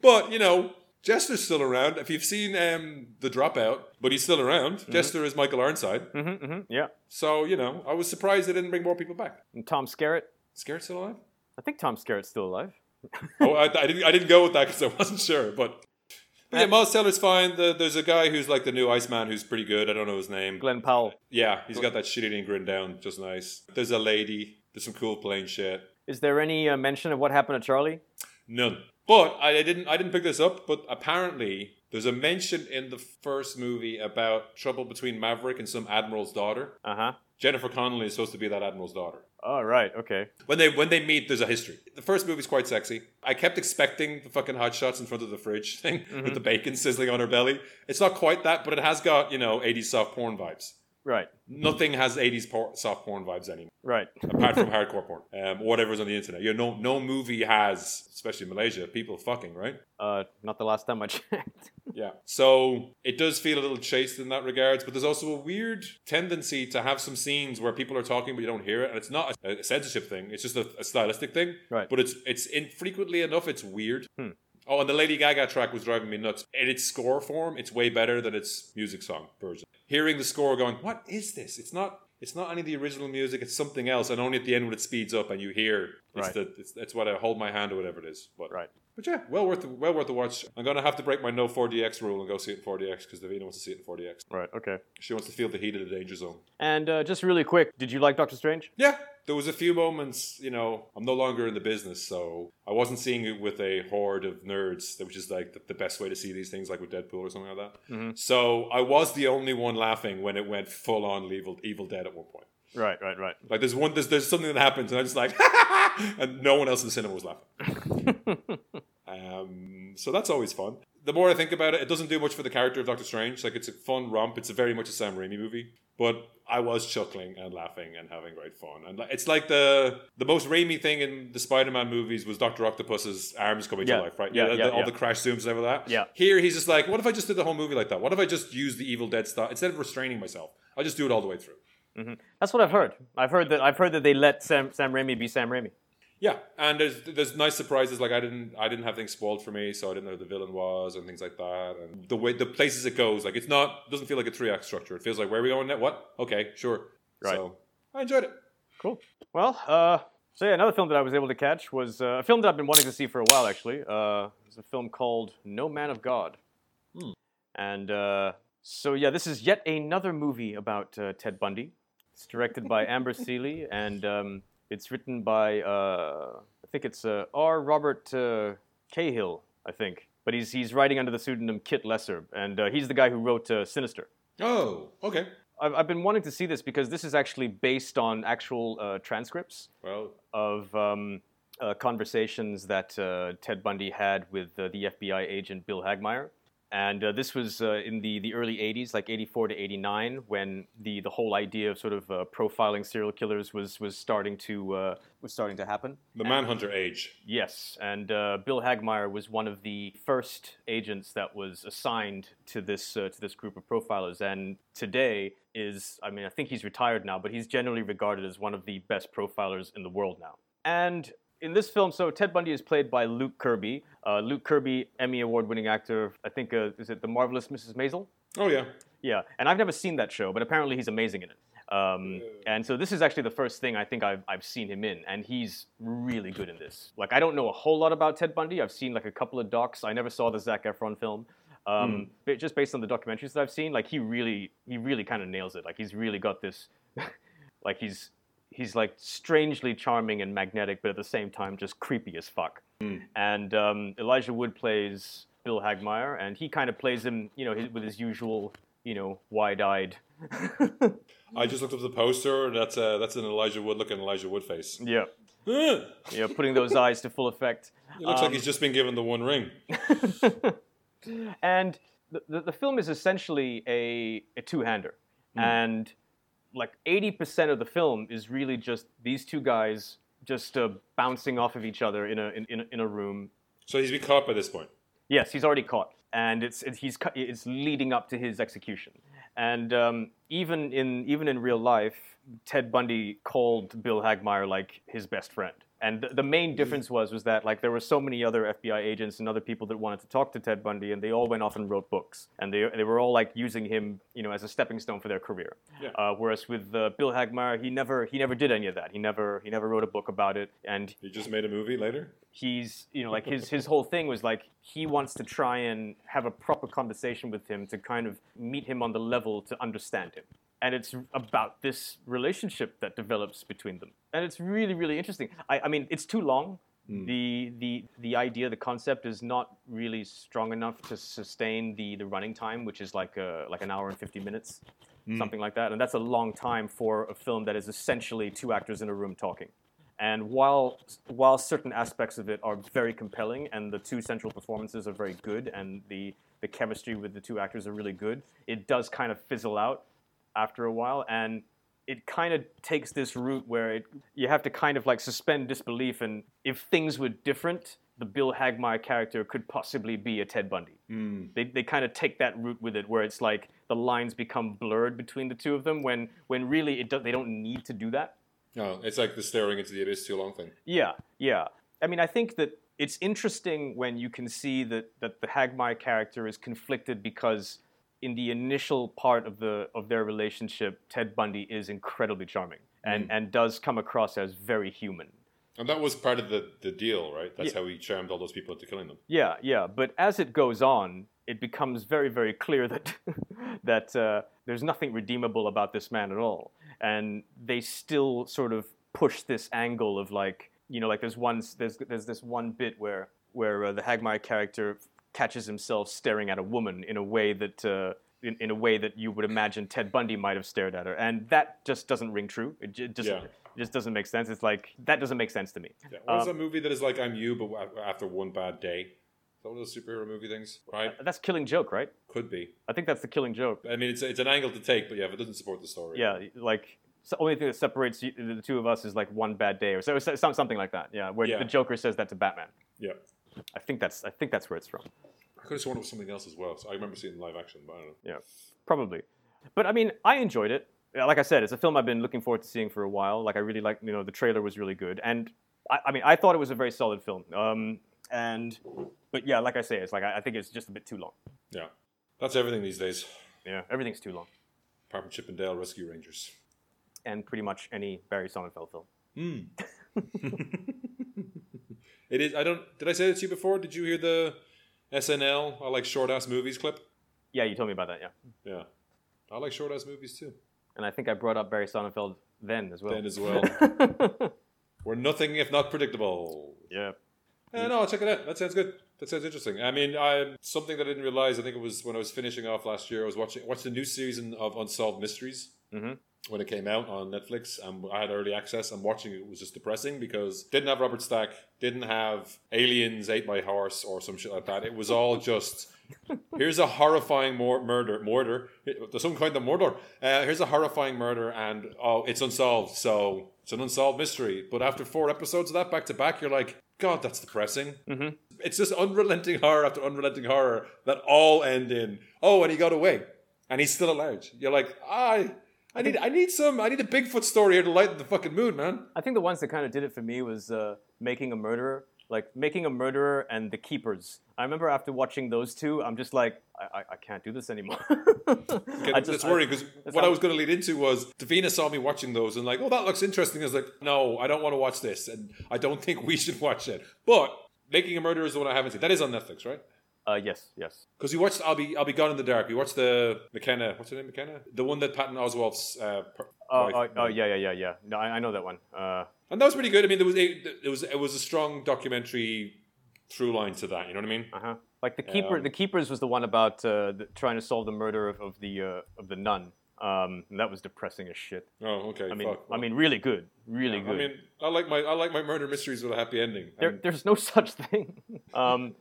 but you know, Jester's still around. If you've seen um, the Dropout, but he's still around. Jester is Michael Ironside. hmm hmm yeah. So you know, I was surprised they didn't bring more people back. And Tom Skerritt. Scared still alive? I think Tom Skerritt's still alive. oh, I, I didn't. I didn't go with that because I wasn't sure. But, but yeah, Miles Teller's fine. The, there's a guy who's like the new Iceman who's pretty good. I don't know his name. Glen Powell. Yeah, he's got that shit-eating grin down, just nice. There's a lady. There's some cool plane shit. Is there any uh, mention of what happened to Charlie? None. But I, didn't. I didn't pick this up. But apparently, there's a mention in the first movie about trouble between Maverick and some admiral's daughter. Uh huh. Jennifer Connelly is supposed to be that admiral's daughter. Oh right. Okay. When they when they meet, there's a history. The first movie's quite sexy. I kept expecting the fucking hot shots in front of the fridge thing with the bacon sizzling on her belly. It's not quite that, but it has got you know 80s soft porn vibes. Right. Nothing has 80s por- soft porn vibes anymore, Right. apart from hardcore porn um, whatever's on the internet. You know, no no movie has, especially in Malaysia, people fucking right. uh, not the last time I checked. Yeah. So it does feel a little chaste in that regards, but there's also a weird tendency to have some scenes where people are talking but you don't hear it, and it's not a, a censorship thing. It's just a, a stylistic thing. Right. But it's it's infrequently enough. It's weird. Hmm. Oh, and the Lady Gaga track was driving me nuts. In its score form, it's way better than its music song version. Hearing the score going, what is this? It's not. It's not any of the original music. It's something else. And only at the end when it speeds up and you hear, it's Right. the it's, it's what I hold my hand or whatever it is. But right. but yeah, well worth the, well worth the watch. I'm gonna have to break my no 4DX rule and go see it in 4DX because Davina wants to see it in 4DX. Right. Okay. She wants to feel the heat of the danger zone. And uh, just really quick, did you like Doctor Strange? Yeah, there was a few moments. You know, I'm no longer in the business, so I wasn't seeing it with a horde of nerds, which is like the, the best way to see these things, like with Deadpool or something like that. So I was the only one laughing when it went full on Evil Evil Dead at one point. Right. Right. Right. Like there's one, there's, there's something that happens, and I'm just like, and no one else in the cinema was laughing. um, so that's always fun. The more I think about it, it doesn't do much for the character of Doctor Strange. Like it's a fun romp. It's a very much a Sam Raimi movie, but I was chuckling and laughing and having great fun. And it's like the the most Raimi thing in the Spider-Man movies was Doctor Octopus's arms coming Yeah. to life, right? Yeah, the- yeah, the- all yeah. the crash zooms and everything like that. Yeah. Here he's just like, what if I just did the whole movie like that? What if I just used the Evil Dead stuff instead of restraining myself? I'll just do it all the way through. Mm-hmm. That's what I've heard. I've heard that. I've heard that they let Sam Sam Raimi be Sam Raimi. Yeah, and there's there's nice surprises. Like I didn't I didn't have things spoiled for me, so I didn't know who the villain was and things like that. And the way the places it goes, like it's not doesn't feel like a three act structure. It feels like where are we going now? What? Okay, sure. Right. So I enjoyed it. Cool. Well, uh, so yeah, another film that I was able to catch was uh, a film that I've been wanting to see for a while. Actually, uh, it's a film called No Man of God. And uh, so yeah, this is yet another movie about uh, Ted Bundy. It's directed by Amber Seeley, and um, it's written by uh, I think it's uh, R. Robert uh, Cargill, I think. But he's he's writing under the pseudonym Kit Lesser, and uh, he's the guy who wrote uh, Sinister. Oh, okay. I've, I've been wanting to see this because this is actually based on actual uh, transcripts Well, of um, uh, conversations that uh, Ted Bundy had with uh, the FBI agent Bill Hagmaier. And uh, this was uh, in the, the early 80s, like 84 to 89, when the, the whole idea of sort of uh, profiling serial killers was, was, starting to, uh, was starting to happen. The Manhunter age. Yes, and uh, Bill Hagmaier was one of the first agents that was assigned to this, uh, to this group of profilers. And today is, I mean, I think he's retired now, but he's generally regarded as one of the best profilers in the world now. And in this film, so Ted Bundy is played by Luke Kirby. Uh, Luke Kirby, Emmy Award-winning actor. I think uh, is it The Marvelous Mrs. Maisel? Oh yeah. Yeah, and I've never seen that show, but apparently he's amazing in it. Um, and so this is actually the first thing I think I've, I've seen him in, and he's really good in this. Like I don't know a whole lot about Ted Bundy. I've seen like a couple of docs. I never saw the Zac Efron film. Um, But just based on the documentaries that I've seen, like he really, he really kind of nails it. Like he's really got this, like he's he's like strangely charming and magnetic, but at the same time just creepy as fuck. And um, Elijah Wood plays Bill Hagmaier, and he kind of plays him, you know, his, with his usual, you know, wide-eyed. I just looked up the poster. That's uh, that's an Elijah Wood looking Elijah Wood face. yeah, yeah, putting those eyes to full effect. It looks like Um, he's just been given the one ring. and the, the, the film is essentially a, a two-hander and like 80% of the film is really just these two guys just uh, bouncing off of each other in a, in, in, a- in a room. So he's been caught by this point. yes he's already caught. And it's, it's he's it's leading up to his execution. And um, even in even in real life ted bundy called bill hagmaier like his best friend and the, the main difference was was that like there were so many other FBI agents and other people that wanted to talk to Ted Bundy, and they all went off and wrote books, and they they were all like using him, you know, as a stepping stone for their career. Yeah. Uh, whereas with uh, Bill Hagmaier, he never he never did any of that. He never he never wrote a book about it, and He just made a movie later. he's you know like his his whole thing was like he wants to try and have a proper conversation with him to kind of meet him on the level to understand him and it's about this relationship that develops between them. And it's really really interesting. I, I mean it's too long. The the the idea the concept is not really strong enough to sustain the the running time which is like uh like an hour and 50 minutes something like that. And that's a long time for a film that is essentially two actors in a room talking. And while while certain aspects of it are very compelling and the two central performances are very good and the the chemistry with the two actors are really good, it does kind of fizzle out after a while and it kind of takes this route where it, you have to kind of like suspend disbelief and if things were different, the Bill Hagmaier character could possibly be a Ted Bundy. Hmm. They, they kind of take that route with it where it's like the lines become blurred between the two of them when when really it do, they don't need to do that. No, it's like the staring into the abyss too long thing. Yeah, yeah. I mean, I think that it's interesting when you can see that that the Hagmaier character is conflicted because in the initial part of the of their relationship, Ted Bundy is incredibly charming and and does come across as very human. And that was part of the, the deal, right? That's Yeah. how he charmed all those people into killing them. Yeah, yeah. But as it goes on, it becomes very, very clear that that uh, there's nothing redeemable about this man at all, and they still sort of push this angle of like, you know, like there's one there's there's this one bit where where uh, the Hagmaier character catches himself staring at a woman in a way that. Uh, in, in a way that you would imagine Ted Bundy might have stared at her, and that just doesn't ring true. It ju- just Yeah. it just doesn't make sense. It's like that doesn't make sense to me. Yeah. What is Um, that movie that is like I'm you, but after one bad day? Is that one of those superhero movie things? Right? That's Killing Joke, right? Could be. I think that's the Killing Joke. I mean, it's it's an angle to take, but yeah, if it doesn't support the story. Yeah, like the only thing that separates you, the two of us is like one bad day, or so, so- something like that. Yeah, where Yeah. the Joker says that to Batman. Yeah. I think that's I think that's where it's from. I could have sworn it was something else as well. So I remember seeing live action, but I don't know. Yeah, probably. But I mean, I enjoyed it. Like I said, it's a film I've been looking forward to seeing for a while. Like I really like, you know, the trailer was really good, and I, I mean, I thought it was a very solid film. Um, and but yeah, like I say, it's like I, I think it's just a bit too long. Yeah. That's everything these days. Yeah, everything's too long, Apart from Chip and Dale Rescue Rangers. and pretty much any Barry Sonnenfeld film. It is. I don't. Did I say that to you before? Did you hear the SNL? I like short ass movies clip. Yeah, you told me about that. Yeah, Yeah. I like short ass movies too. and I think I brought up Barry Sonnenfeld then as well. Then as well. We're nothing if not predictable. yeah. Uh, no, I'll check it out. That sounds good. That sounds interesting. I mean, I something that I didn't realize. I think it was when I was finishing off last year. I was watching watched the new season of Unsolved Mysteries. Mhm. When it came out on Netflix. Um, I had early access. I'm watching it. Was just depressing because didn't have Robert Stack, didn't have aliens ate my horse or some shit like that. It was all just here's a horrifying mor- murder, murder. There's some kind of murder. Uh, here's a horrifying murder, and oh, it's unsolved. So it's an unsolved mystery. But after four episodes of that back to back, you're like, God, that's depressing. Mhm. It's just unrelenting horror after unrelenting horror that all end in oh, and he got away, and he's still alive. You're like, I. I need, I need some, I need a Bigfoot story here to lighten the fucking mood, man. I think the ones that kind of did it for me was uh, making a murderer, like making a murderer and the keepers. I remember after watching those two, I'm just like, I, I, I can't do this anymore. Okay, I just- worrying because what I was going to lead into was Davina saw me watching those and like, oh, that looks interesting. I was like, no, I don't want to watch this, and I don't think we should watch it. But Making a Murderer is the one I haven't seen. That is on Netflix, right? Uh, yes, yes. Because you watched I'll be I'll be gone in the dark. You watched the McKenna. What's her name? McKenna. The one that Patton Oswalt's. Uh, per- Oh, wife oh, oh, yeah, yeah, yeah, yeah. No, I, I know that one. Uh, And that was pretty good. I mean, there was a it was it was a strong documentary through line to that. You know what I mean? uh-huh. Like the keeper, Um, the keepers was the one about uh, the, trying to solve the murder of, of the uh, of the nun. Um, and that was depressing as shit. Oh, okay. I mean, fuck. I mean, really good, really Yeah, good. I mean, I like my I like my murder mysteries with a happy ending. There, there's no such thing. Um,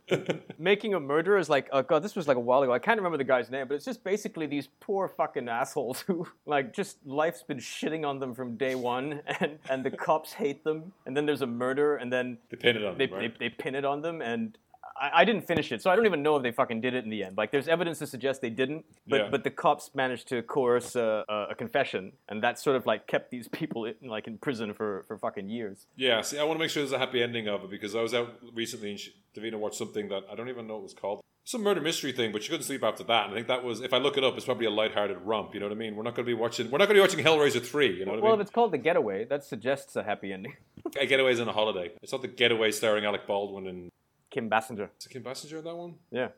making a murderer is like, oh god, this was like a while ago. I can't remember the guy's name, but it's just basically these poor fucking assholes who, like, just life's been shitting on them from day one, and and the cops hate them, and then there's a murder, and then they pin it on they them, right? they, they pin it on them, and. I, I didn't finish it, so I don't even know if they fucking did it in the end. Like, there's evidence to suggest they didn't, but Yeah. but the cops managed to coerce a, a, confession, and that sort of like kept these people in, like in prison for, for fucking years. Yeah, see, I want to make sure there's a happy ending of it because I was out recently and she, Davina watched something that I don't even know what it was called. Some murder mystery thing, but she couldn't sleep after that. And I think that was, if I look it up, it's probably a lighthearted romp. You know what I mean? We're not going to be watching. We're not going to be watching Hellraiser three. You know what Well, I if mean? it's called The Getaway, that suggests a happy ending. A Getaway's on a holiday. It's not the Getaway starring Alec Baldwin and Kim Basinger. is it Kim Basinger in that one? Yeah.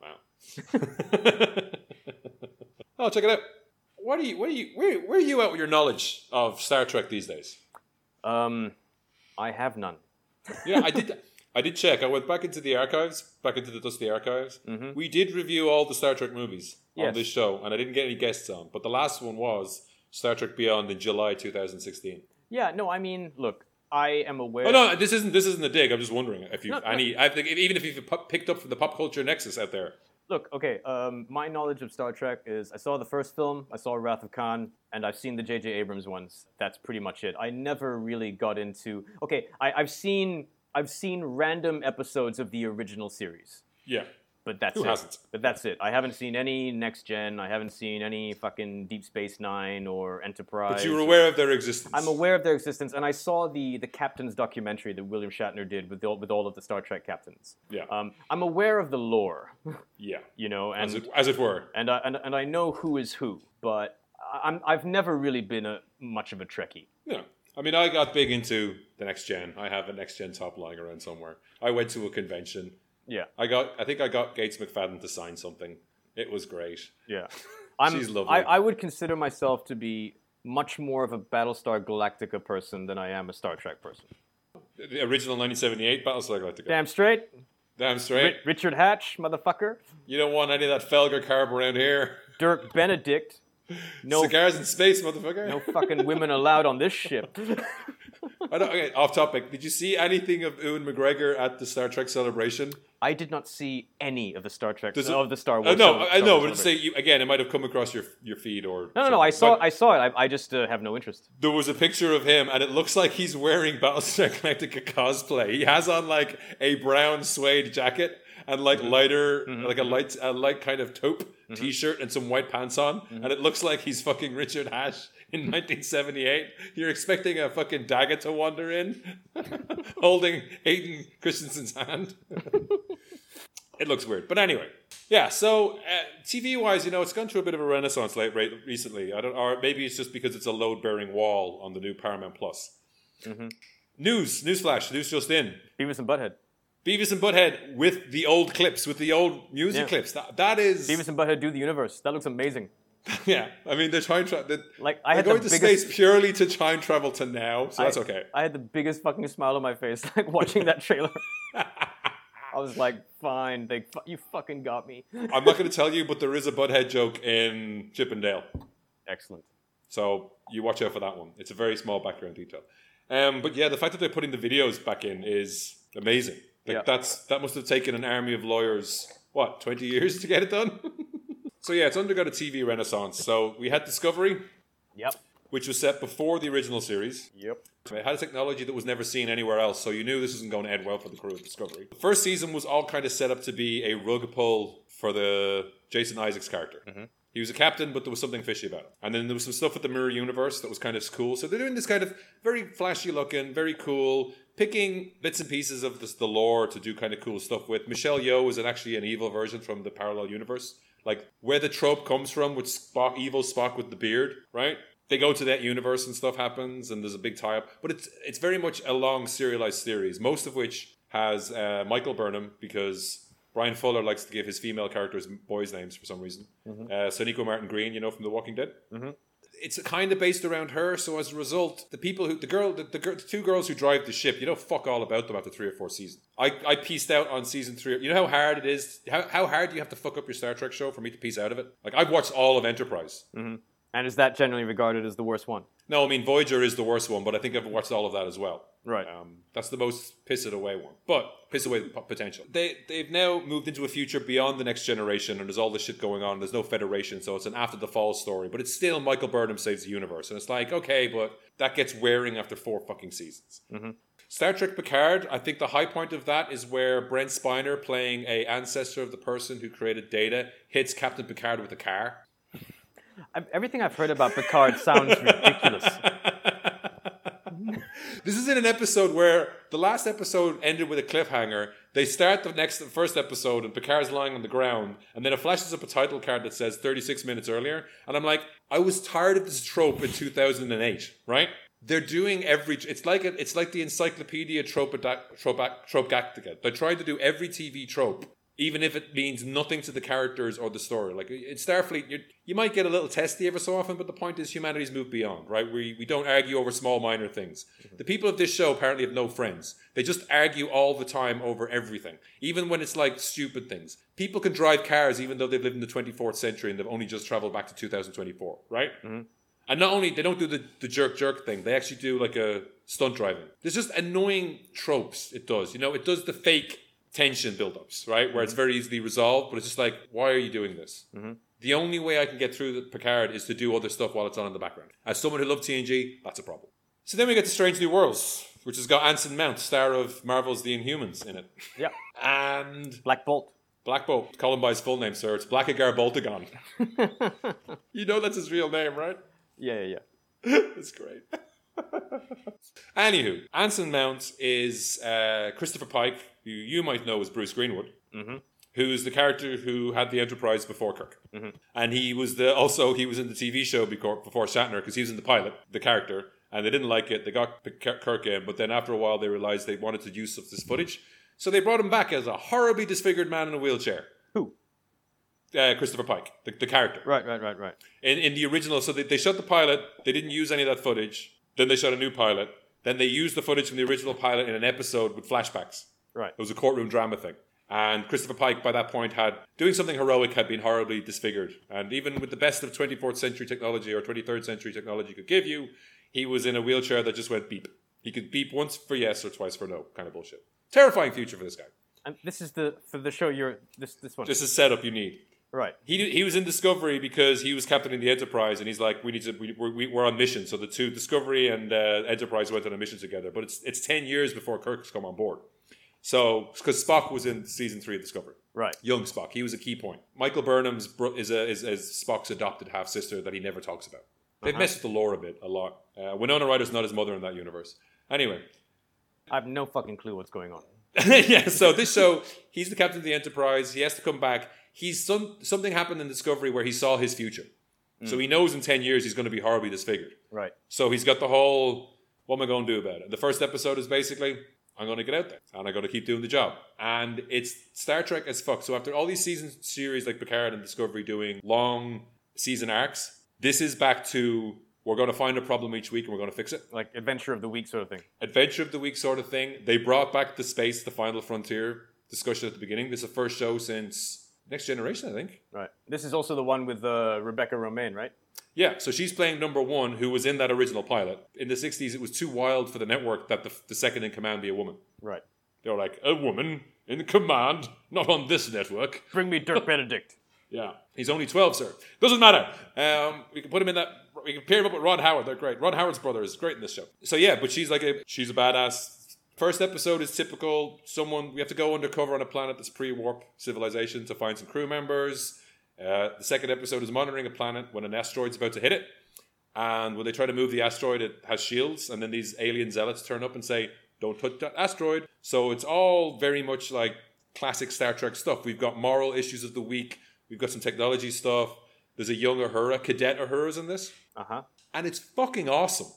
Wow. oh, check it out. What are you? Where are you? Where, where are you at with your knowledge of Star Trek these days? Um, I have none. Yeah, I did. I did check. I went back into the archives, back into the Dusty archives. We did review all the Star Trek movies on this show, and I didn't get any guests on. But the last one was Star Trek Beyond in July 2016. Yeah, no, I mean, look, I am aware. Oh no, this isn't this isn't a dig. I'm just wondering if you No, have no. any. I think even if you've picked up from the pop culture nexus out there. Look, okay, um, my knowledge of Star Trek is I saw the first film, I saw Wrath of Khan, and I've seen the J.J. Abrams ones. That's pretty much it. I never really got into. Okay, I, I've seen I've seen random episodes of the original series. Yeah, But that's Who it. hasn't? But that's it. I haven't seen any next gen. I haven't seen any fucking Deep Space Nine or Enterprise. but you were aware of their existence. I'm aware of their existence, and I saw the the captain's documentary that William Shatner did with all, with all of the Star Trek captains. Yeah, Um, I'm aware of the lore, yeah, you know, and as it, as it were. and, I, and and I know who is who, but I'm I've never really been a much of a Trekkie. Yeah. I mean, I got big into the next gen. I have a next gen top lying around somewhere. I went to a convention. Yeah, I got. I think I got Gates McFadden to sign something. It was great. yeah. I'm, She's lovely. I, I would consider myself to be much more of a Battlestar Galactica person than I am a Star Trek person. The original 1978 Battlestar Galactica. Damn straight, Damn straight. Ri- Richard Hatch, motherfucker. You don't want any of that felgercarb around here. Dirk Benedict. No, Cigars in space, motherfucker. no fucking women allowed on this ship. I don't, okay, off topic. Did you see anything of Ewan McGregor at the Star Trek celebration? I did not see any of the Star Trek Does it- of the Star Uh, Wars. no, cele- I know, but say you, again, it might have come across your your feed or No, no, no. I saw. I saw it. I, I just uh, have no interest. there was a picture of him, and it looks like he's wearing Battlestar Galactica cosplay. He has on like a brown suede jacket and like Mm-hmm. lighter, like a light, a light kind of taupe t-shirt and some white pants on, Mm-hmm. and it looks like he's fucking Richard Hatch in 1978. You're expecting a fucking daggit to wander in, holding Hayden Christensen's hand. It looks weird, but anyway, yeah. So uh, TV wise, you know, it's gone through a bit of a renaissance late rate recently. I don't, or maybe it's just because it's a load bearing wall on the new Paramount Plus. Mm-hmm. News, newsflash, news just in. Beavis and Butthead. Beavis and Butthead with the old clips, with the old music Yeah. clips. That, that is, Beavis and Butthead do the universe. That looks amazing. yeah. I mean, they're trying to. They're, Like I had going the to biggest. space purely to time travel to now, so that's okay. I had the biggest fucking smile on my face, like watching that trailer. I was like, "Fine, they you fucking got me." I'm not going to tell you, but there is a Butthead joke in Chip 'n Dale. Excellent. So you watch out for that one. It's a very small background detail. Um, but yeah, the fact that they're putting the videos back in is amazing. Like Yeah. that's that must have taken an army of lawyers what twenty years to get it done. So yeah, it's undergone a TV renaissance. So we had Discovery, Yep. which was set before the original series. Yep. It had a technology that was never seen anywhere else, so you knew this wasn't going to end well for the crew of Discovery. The first season was all kind of set up to be a rug pull for the Jason Isaacs character. Mm-hmm. He was a captain, but there was something fishy about him. And then there was some stuff with the Mirror Universe that was kind of cool. So they're doing this kind of very flashy looking, very cool, picking bits and pieces of this, the lore to do kind of cool stuff with. Michelle Yeoh is an, actually an evil version from the parallel universe. Like where the trope comes from with Spock, evil Spock with the beard, right? They go to that universe and stuff happens, and there's a big tie up. But it's it's very much a long serialized series, most of which has uh, Michael Burnham because Bryan Fuller likes to give his female characters boys' names for some reason. Uh, Sonequa Martin-Green, you know, from The Walking Dead. It's kind of based around her, so as a result, the people who the girl, the, the, the two girls who drive the ship, you know, fuck all about them after three or four seasons. I, I pieced out on season three. You know how hard it is. How, how hard do you have to fuck up your Star Trek show for me to piece out of it? Like I've watched all of Enterprise. Mm-hmm. And is that generally regarded as the worst one? No, I mean Voyager is the worst one, but I think I've watched all of that as well. Right. Um, that's the most piss it away one, but piss away potential. They they've now moved into a future beyond the next generation, and there's all this shit going on. There's no Federation, so it's an after the fall story, but it's still Michael Burnham saves the universe, and it's like okay, but that gets wearing after four fucking seasons. Star Trek Picard, I think the high point of that is where Brent Spiner, playing a ancestor of the person who created Data, hits Captain Picard with a car. Everything I've heard about Picard sounds ridiculous. This is in an episode where the last episode ended with a cliffhanger. They start the next, the first episode, and Picard's lying on the ground, and then it flashes up a title card that says 36 minutes earlier. And I'm like, I was tired of this trope in 2008, right? They're doing every. It's like a, it's like the Encyclopedia Trope Trope Trope They tried to do every TV trope, even if it means nothing to the characters or the story. Like in Starfleet, you you might get a little testy every so often, but the point is humanity's moved beyond, right? We we don't argue over small minor things. Mm-hmm. The people of this show apparently have no friends. They just argue all the time over everything, even when it's like stupid things. People can drive cars even though they've lived in the 24th century and they've only just traveled back to 2024, right? Mm-hmm. And not only they don't do the, the jerk jerk thing, they actually do like a stunt driving. There's just annoying tropes it does. You know, it does the fake tension build-ups, right? Where it's very easily resolved, but it's just like, why are you doing this? The only way I can get through the Picard is to do other stuff while it's on in the background. As someone who loves TNG, that's a problem. So then we get to Strange New Worlds, which has got Anson Mount, star of Marvel's The Inhumans, in it. Yeah. And Black Bolt. Black Bolt, call him by his full name, sir. It's Blackagar Boltagon. you know that's his real name, right? Yeah, yeah, yeah. That's great. Anywho, Anson Mount is uh, Christopher Pike, who you might know as Bruce Greenwood, who's the character who had the Enterprise before Kirk, and he was the also he was in the TV show before, before Shatner because he was in the pilot, the character, and they didn't like it. They got Kirk in, but then after a while they realized they wanted to use of this footage, so they brought him back as a horribly disfigured man in a wheelchair. Who? Uh, Christopher Pike, the, the character Right, right, right, right. in, in the original, so they, they shot the pilot, they didn't use any of that footage. Then they shot a new pilot. Then they used the footage from the original pilot in an episode with flashbacks. Right. It was a courtroom drama thing. And Christopher Pike, by that point, had doing something heroic, had been horribly disfigured. And even with the best of 24th century technology or 23rd century technology could give you, he was in a wheelchair that just went beep. He could beep once for yes or twice for no, kind of bullshit. Terrifying future for this guy. And this is the for the show you're this this one. This is setup you need. right. He, he was in Discovery because he was captaining the Enterprise, and he's like, we need to we, we, we're on mission. So the two Discovery and uh, Enterprise went on a mission together. But it's it's ten years before Kirk's come on board. So because Spock was in season three of Discovery, Right. young Spock, he was a key point. Michael Burnham's bro- is a, is, is Spock's adopted half sister that he never talks about. They've messed with the lore a bit, a lot. Uh, Winona Ryder's not his mother in that universe. Anyway, I have no fucking clue what's going on. yeah, so this show, he's the captain of the Enterprise. He has to come back. He's some something happened in Discovery where he saw his future. So he knows in ten years he's going to be horribly disfigured. Right. So he's got the whole what am I going to do about it? The first episode is basically I'm going to get out there and I'm going to keep doing the job. And it's Star Trek as fuck. So after all these season series like Picard and Discovery doing long season arcs, this is back to we're going to find a problem each week and we're going to fix it Like adventure of the week sort of thing. adventure of the week sort of thing. They brought back the space, the final frontier discussion at the beginning. This is the first show since Next Generation, I think. Right. This is also the one with uh, Rebecca Romijn, right? Yeah, so she's playing number one, who was in that original pilot. In the 60s, it was too wild for the network that the, the second in command be a woman. Right. They were like, a woman in command, not on this network. Bring me Dirk Benedict. Yeah, he's only 12, sir. Doesn't matter. Um, we can put him in that. We can pair him up with Ron Howard. They're great. Ron Howard's brother is great in this show. So yeah, but she's like a she's a badass. First episode is typical. Someone we have to go undercover on a planet that's pre-warp civilization to find some crew members. Uh, the second episode is monitoring a planet when an asteroid's about to hit it, and when they try to move the asteroid, it has shields, and then these alien zealots turn up and say, "Don't touch that asteroid." So it's all very much like classic Star Trek stuff. We've got moral issues of the week. We've got some technology stuff. There's a young Uhura, cadet Uhura's in this, Uh huh. and it's fucking awesome.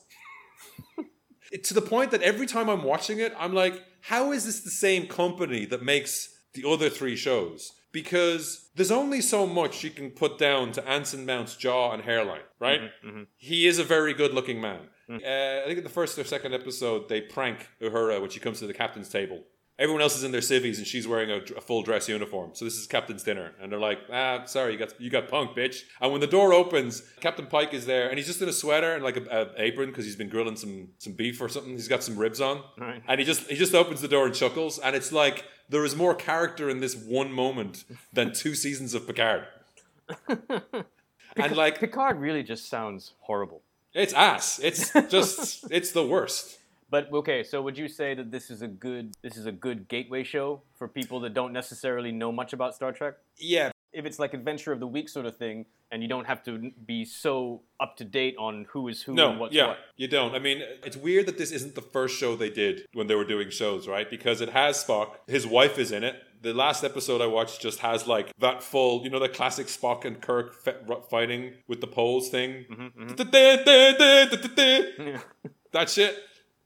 It- to the point that every time I'm watching it, I'm like, how is this the same company that makes the other three shows? Because there's only so much you can put down to Anson Mount's jaw and hairline, right? Mm-hmm, mm-hmm. He is a very good looking man. Mm. Uh, I think in the first or second episode, they prank Uhura when she comes to the captain's table. Everyone else is in their civvies and she's wearing a, a full dress uniform. So this is captain's dinner, and they're like, "Ah, sorry, you got you got punked, bitch." And when the door opens, Captain Pike is there, and he's just in a sweater and like a, a apron because he's been grilling some some beef or something. He's got some ribs on, Right. and he just he just opens the door and chuckles, and it's like there is more character in this one moment than two seasons of Picard. and like Picard really just sounds horrible. it's ass. It's just it's the worst. But okay, so would you say that this is a good this is a good gateway show for people that don't necessarily know much about Star Trek? Yeah, If it's like adventure of the week sort of thing, and you don't have to be so up to date on who is who and No, what's yeah, what. you don't. I mean, it's weird that this isn't the first show they did when they were doing shows, right? Because it has Spock. His wife is in it. The last episode I watched just has like that full, you know, the classic Spock and Kirk fighting with the poles thing. Yeah. That shit.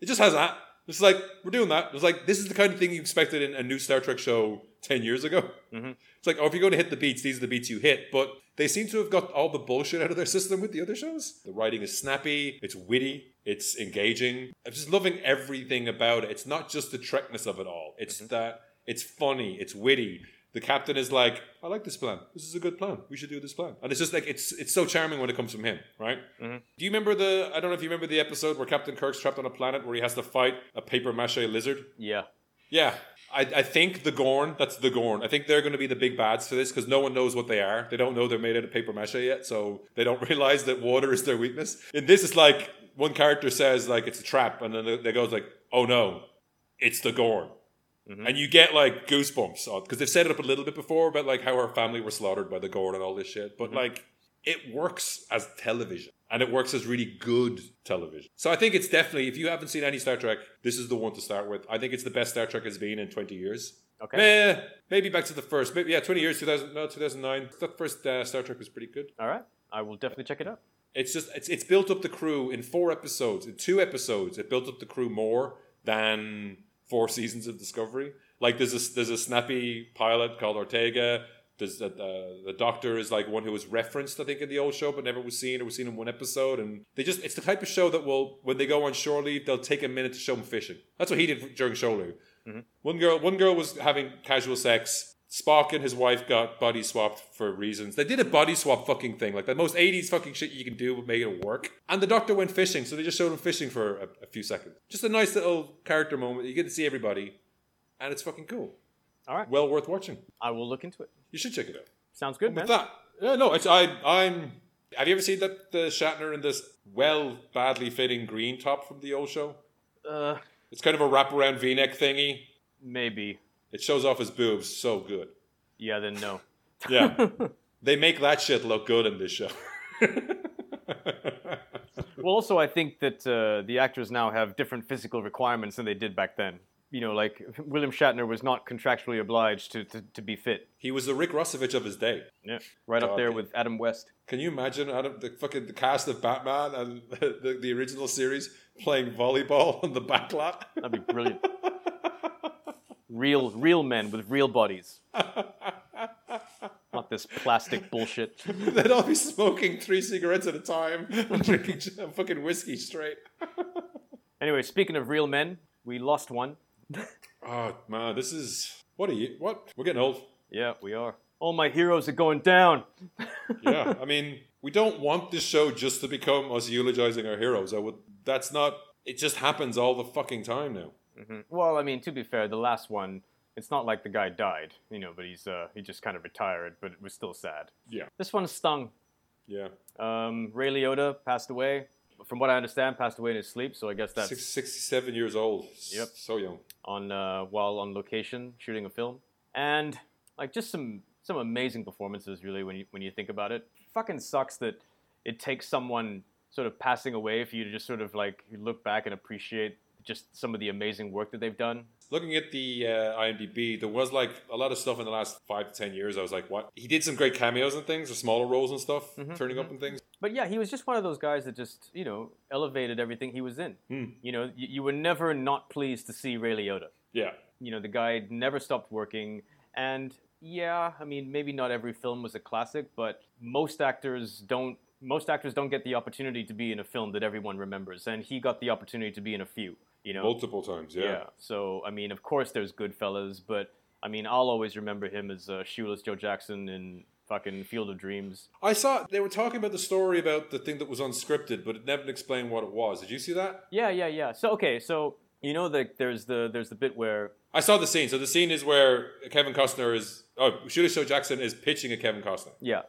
It just has that. It's like we're doing that. It's like this is the kind of thing you expected in a new Star Trek show ten years ago. Mm-hmm. It's like, oh, if you're going to hit the beats, these are the beats you hit. But they seem to have got all the bullshit out of their system with the other shows. The writing is snappy, it's witty, it's engaging. I'm just loving everything about it. It's not just the Trekness of it all. It's mm-hmm. that it's funny, it's witty. The captain is like, I like this plan. This is a good plan. We should do this plan. And it's just like it's it's so charming when it comes from him, right? Mm-hmm. Do you remember the? I don't know if you remember the episode where Captain Kirk's trapped on a planet where he has to fight a paper mache lizard. yeah. Yeah. I, I think the Gorn, that's the Gorn. I think they're going to be the big bads for this because no one knows what they are. They don't know they're made out of paper mache yet, so they don't realize that water is their weakness. In this, it's like one character says like it's a trap, and then they goes like, "Oh no, it's the Gorn," and you get like goosebumps because they've set it up a little bit before about like how her family were slaughtered by the Gorn and all this shit. But like, it works as television. And it works as really good television. So I think it's definitely, if you haven't seen any Star Trek, this is the one to start with. I think it's the best Star Trek has been in 20 years. Okay. Maybe back to the first. Maybe, yeah, 20 years, 2000, no, 2009. The first uh, Star Trek was pretty good. All right. I will definitely check it out. It's just, it's, it's built up the crew in four episodes. In two episodes, it built up the crew more than four seasons of Discovery. Like there's a, there's a snappy pilot called Ortega. There's a, uh, the doctor is like one who was referenced, I think, in the old show, but never was seen or was seen in one episode. And they just, it's the type of show that will, when they go on shore leave, they'll take a minute to show them fishing. That's what he did during shore leave. One girl, one girl was having casual sex. Spock and his wife got body swapped for reasons. They did a body swap fucking thing, like the most 80s fucking shit you can do with making it work. And the doctor went fishing, so they just showed him fishing for a, a few seconds. Just a nice little character moment. You get to see everybody, and it's fucking cool. All right. Well worth watching. I will look into it. You should check it out. Sounds good, man. With that, yeah, no, it's I. I'm. Have you ever seen that the Shatner in this well badly fitting green top from the old show? Uh, It's kind of a wraparound V-neck thingy. maybe. It shows off his boobs so good. Yeah, then no. Yeah. they make that shit look good in this show. Well, also, I think that uh, the actors now have different physical requirements than they did back then. You know, like William Shatner was not contractually obliged to, to, to be fit. he was the Rick Rossovich of his day. Yeah. Right up there with Adam West. Can you imagine Adam, the fucking the cast of Batman and the, the original series playing volleyball on the back lot? That'd be brilliant. Real, real men with real bodies. Not this plastic bullshit. They'd all be smoking three cigarettes at a time and drinking fucking whiskey straight. Anyway, speaking of real men, we lost one. Oh man, this is what are you? What we're getting old. Yeah, we are. All my heroes are going down. yeah, I mean, we don't want this show just to become us eulogizing our heroes. I would. That's not. It just happens all the fucking time now. Mhm. Well, I mean, to be fair, the last one, it's not like the guy died, you know, but he's uh, he just kind of retired, but it was still sad. Yeah. This one stung. Yeah, Um, Ray Liotta passed away. From what I understand, passed away in his sleep. So I guess that's Six, 67 years old. Yep. so young. on uh, while on location shooting a film, and like just some some amazing performances. Really, when you when you think about it, fucking sucks that it takes someone sort of passing away for you to just sort of like look back and appreciate just some of the amazing work that they've done. Looking at the uh, IMDb, there was like a lot of stuff in the last five to ten years. I was like, what? He did some great cameos and things, or smaller roles and stuff, Mm-hmm, turning up and things. But yeah, he was just one of those guys that just you know elevated everything he was in. Hmm. You know, you, you were never not pleased to see Ray Liotta. Yeah, you know the guy never stopped working and yeah i mean maybe not every film was a classic but most actors don't most actors don't get the opportunity to be in a film that everyone remembers and he got the opportunity to be in a few you know multiple times. Yeah. so i mean of course there's goodfellas but i mean i'll always remember him as uh, shoeless joe jackson in fucking field of dreams I saw they were talking about the story about the thing that was unscripted, but it never explained what it was. Did you see that? yeah yeah yeah so okay so you know that there's the there's the bit where I saw the scene. So the scene is where Kevin Costner is. Oh, Shoeless Joe Jackson is pitching at Kevin Costner, yeah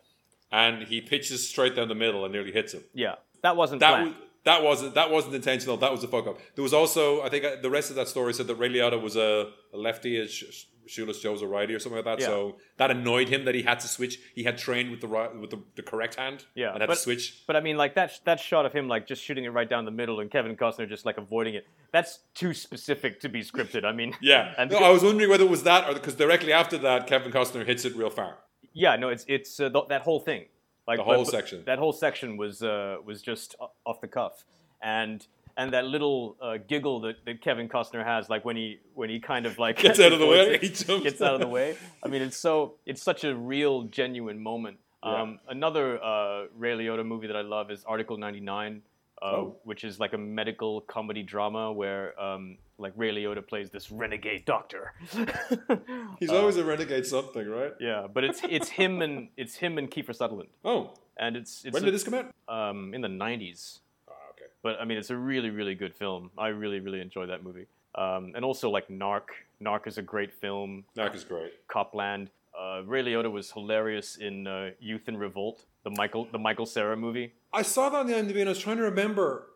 and he pitches straight down the middle and nearly hits him. yeah that wasn't That planned. was, that wasn't that wasn't intentional. That was a fuck up. There was also I think uh, the rest of that story said that Ray Liotta was a, a lefty, as Sh- Shoeless Joe's a righty or something like that. Yeah. So that annoyed him that he had to switch. He had trained with the right with the, the correct hand. Yeah, and had but- to switch. But I mean, like that that shot of him like just shooting it right down the middle, and Kevin Costner just like avoiding it. That's too specific to be scripted. I mean, Yeah, and no, I was wondering whether it was that or because directly after that, Kevin Costner hits it real far. yeah, no, it's it's uh, th- that whole thing, like The whole but- section. That whole section was uh, was just off the cuff, and and that little uh, giggle that, that Kevin Costner has, like when he when he kind of like Gets out of the way. gets out of the way. I mean, it's so it's such a real, genuine moment. Yeah. Um, another uh, Ray Liotta movie that I love is Article 99, uh, Oh. which is like a medical comedy drama where um, like Ray Liotta plays this renegade doctor. He's Uh, always a renegade something, right? yeah, but it's it's him and it's him and Kiefer Sutherland, Oh, and it's it's when a- did this come out? um, in the 90s. Ah, okay. But I mean, it's a really, really good film. I really, really enjoy that movie. Um, and also like Narc. Narc is a great film. Narc is great. Copland. Uh, Ray Liotta was hilarious in uh, Youth in Revolt, the Michael the Michael Cera movie. I saw that on the IMDb and I was trying to remember.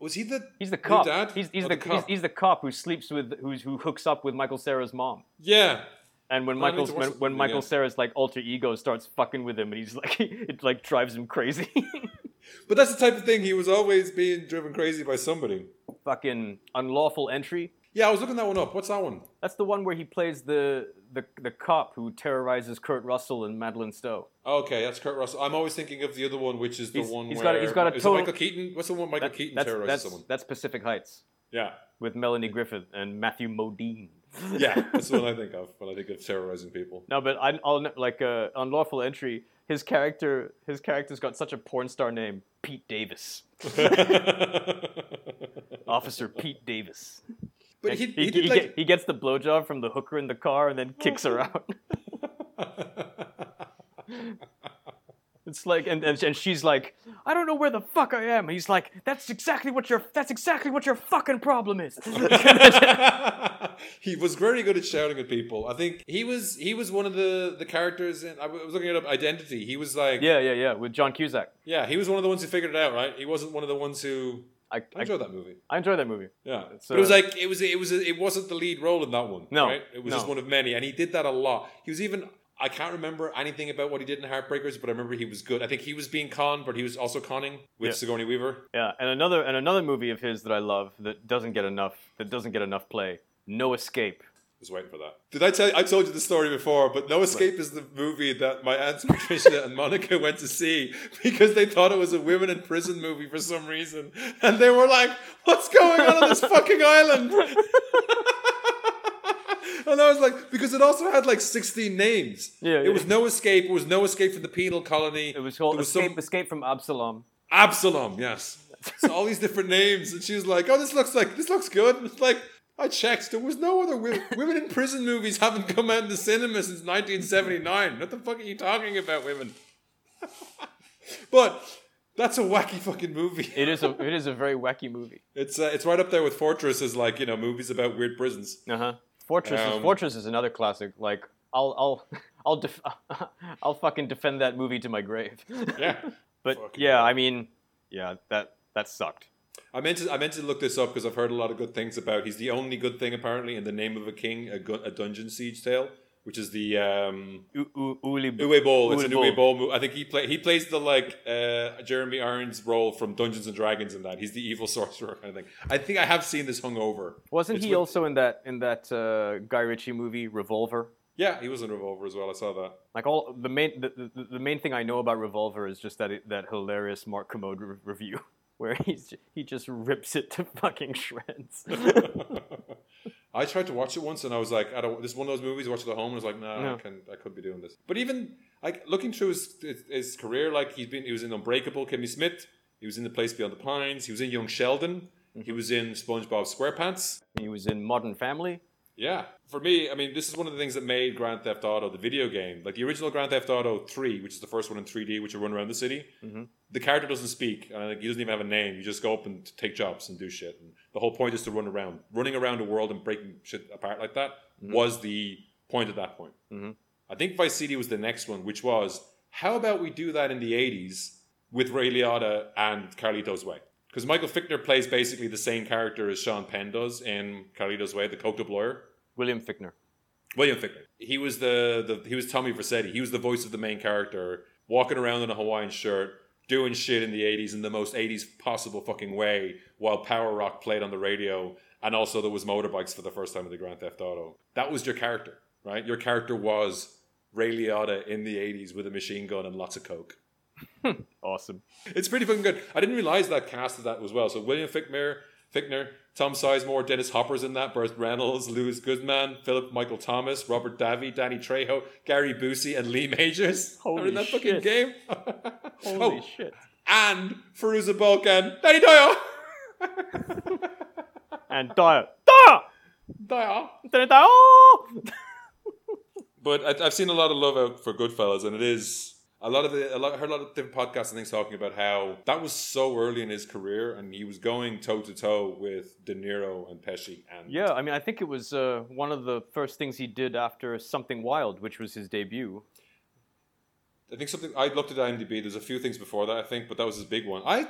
Was he the? He's the cop. dad? He's, he's the, the He's, cop. he's the cop who sleeps with who's, who hooks up with Michael Cera's mom. Yeah, And when Oh, I need Michael's to watch when, when movie Michael. Cera's like alter ego starts fucking with him, and he's like it like drives him crazy. but that's the type of thing. He was always being driven crazy by somebody. fucking unlawful entry. Yeah, I was looking that one up. What's that one? That's the one where he plays the the, the cop who terrorizes Kurt Russell and Madeleine Stowe. Okay, that's Kurt Russell. I'm always thinking of the other one, which is the He's- one he's where got a- he's got a is it total- Michael Keaton. What's the one Michael That- Keaton that's, terrorizes that's, someone? that's Pacific Heights Yeah, with Melanie Griffith and Matthew Modine. yeah, that's the one I think of when I think of terrorizing people. No, but I, I'll like uh, unlawful entry. His character, his character's got such a porn star name, Pete Davis, Officer Pete Davis. But he, he, he did he like get- he gets the blowjob from the hooker in the car and then kicks her out. It's like, and, and and she's like, I don't know where the fuck I am. And he's like, that's exactly what your that's exactly what your fucking problem is. he was very good at shouting at people. I think he was he was one of the the characters in I was looking at Identity. He was like yeah, yeah, yeah. With John Cusack, yeah, he was one of the ones who figured it out, right? He wasn't one of the ones who I I enjoyed that movie. I enjoyed that movie. Yeah, but it was uh, like it was it was it wasn't the lead role in that one. No, right? it was just one of many, and he did that a lot. He was even I can't remember anything about what he did in Heartbreakers, but I remember he was good. I think he was being conned, but he was also conning with Yeah. Sigourney Weaver. Yeah, and another and another movie of his that I love that doesn't get enough that doesn't get enough play. No Escape. Was waiting for that. Did I tell? you? I told you the story before, but No Escape is the movie that my aunts Patricia and Monica went to see because they thought it was a women in prison movie for some reason, and they were like, "What's going on on this fucking island?" And I was like, because it also had like 16 names. Yeah, It was no escape. It was no escape from the penal colony. It was called was Escape some- Escape from Absalom. Absalom, yes. So all these different names, and she was like, "Oh, this looks like this looks good." It's like I checked. There was no other women. women in prison movies haven't come out in the cinema since 1979. What the fuck are you talking about, women? but that's a wacky fucking movie. It is a it is a very wacky movie. It's uh, it's right up there with Fortress as like you know movies about weird prisons. Uh huh. Fortress is, Um, Fortress is another classic. Like I'll I'll I'll def- I'll fucking defend that movie to my grave. Yeah. but Fucking yeah. I mean, yeah, that that sucked. I meant to I meant to look this up because I've heard a lot of good things about. He's the only good thing apparently in the name of a king, a, gu- a dungeon siege tale, which is the um, U- U- Uli- Uwe Boll. It's an Uwe Boll movie. I think he play he plays the like uh, Jeremy Irons role from Dungeons and Dragons in that. He's the evil sorcerer kind of thing. I think I have seen this hungover. Wasn't It's he with- also in that in that uh, Guy Ritchie movie Revolver? Yeah, he was in Revolver as well. I saw that. Like all the main the, the, the main thing I know about Revolver is just that it, that hilarious Mark Kermode re- review where he's he just rips it to fucking shreds. I tried to watch it once and I was like, I don't. This is one of those movies I watched at home and I was like, nah, No. I can, I could be doing this. But even like looking through his, his his career, like he's been, he was in Unbreakable, Kimmy Schmidt. He was in The Place Beyond the Pines. He was in Young Sheldon. Mm-hmm. He was in SpongeBob SquarePants. he was in Modern Family. Yeah, for me, I mean, this is one of the things that made Grand Theft Auto the video game. Like the original Grand Theft Auto Three, which is the first one in 3D, which you run around the city. Mm-hmm. The character doesn't speak, and like, he doesn't even have a name. You just go up and take jobs and do shit. And the whole point is to run around, running around the world and breaking shit apart like that mm-hmm. was the point at that point. Mm-hmm. I think Vice City was the next one, which was how about we do that in the 80s with Ray Liotta and Carlito's Way? Because Michael Fichtner plays basically the same character as Sean Penn does in Carlito's Way, the coked up lawyer. William Fichtner. William Fichtner. He was the, the he was Tommy Vercetti. He was the voice of the main character, walking around in a Hawaiian shirt, doing shit in the 80s in the most 80s possible fucking way, while Power Rock played on the radio, and also there was motorbikes for the first time in the Grand Theft Auto. That was your character, right? Your character was Ray Liotta in the 80s with a machine gun and lots of coke. Awesome. It's pretty fucking good. I didn't realize that casted that as well. So William Fichtner, Fichtner, Tom Sizemore, Dennis Hopper's in that, Burt Reynolds, Louis Goodman, Philip Michael Thomas, Robert Davi, Danny Trejo, Gary Busey, and Lee Majors. Holy are in that fucking game. Holy oh, shit. and Fairuza Balkan, Danny Dyer. And Dyer. Dyer! Dyer. Dyer! Dyer! But I, I've seen a lot of love out for Goodfellas, and it is a lot of the. A lot, I heard a lot of different podcasts and things talking about how that was so early in his career, and he was going toe to toe with De Niro and Pesci. And Yeah, I mean, I think it was uh, one of the first things he did after Something Wild, which was his debut. I think something I looked at IMDb. There's a few things before that, I think, but that was his big one. I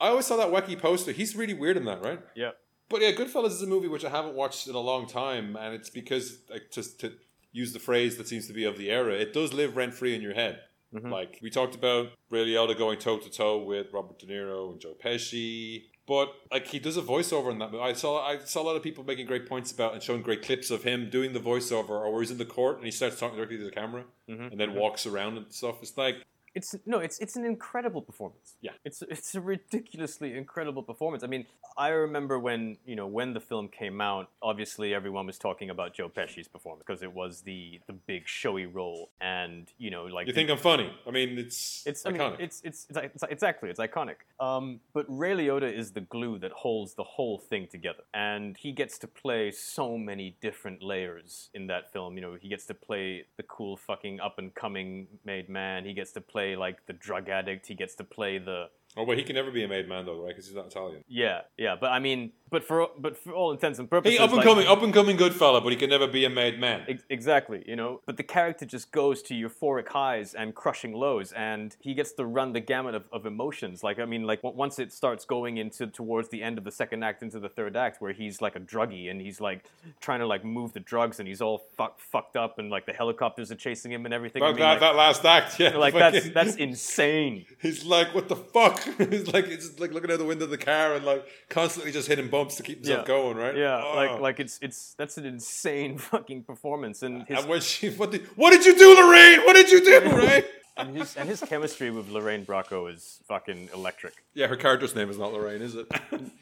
I always saw that wacky poster. He's really weird in that, right? Yeah. But yeah, Goodfellas is a movie which I haven't watched in a long time, and it's because like just to use the phrase that seems to be of the era, it does live rent free in your head. Mm-hmm. Like we talked about Ray Liotta going toe to toe with Robert De Niro and Joe Pesci, but like he does a voiceover in that movie. I saw I saw a lot of people making great points about and showing great clips of him doing the voiceover, or where he's in the court and he starts talking directly to the camera mm-hmm. and then mm-hmm. walks around and stuff. It's like It's no, it's it's an incredible performance. Yeah. it's it's a ridiculously incredible performance. I mean, I remember when you know when the film came out. Obviously, everyone was talking about Joe Pesci's performance because it was the the big showy role, and you know, like you the- think I'm funny. I mean, it's It's I iconic. mean, it's, it's it's it's exactly it's iconic. Um, but Ray Liotta is the glue that holds the whole thing together, and he gets to play so many different layers in that film. You know, he gets to play the cool fucking up and coming made man. He gets to play like the drug addict. He gets to play the oh, but he can never be a made man though, right? Because he's not Italian. yeah yeah. But I mean, but for but for all intents and purposes, He up and like- coming, up and coming good fella, but he can never be a made man. Ex- Exactly, you know, but the character just goes to euphoric highs and crushing lows, and he gets to run the gamut of, of emotions. Like, I mean, like w- once it starts going into towards the end of the second act into the third act, where he's like a druggie and he's like trying to like move the drugs, and he's all fuck, fucked up, and like the helicopters are chasing him and everything. I That, mean, that, like, that last act, yeah. like, that's that's insane. He's like, what the fuck? he's like, just like looking out the window of the car and like constantly just hitting bumps to keep himself Yeah. going, right? Yeah, Oh. like like it's it's that's an insane fucking performance, and his And when she, what did, what did you do, Lorraine? What did you do, right? and his and his chemistry with Lorraine Bracco is fucking electric. yeah, her character's name is not Lorraine, is it?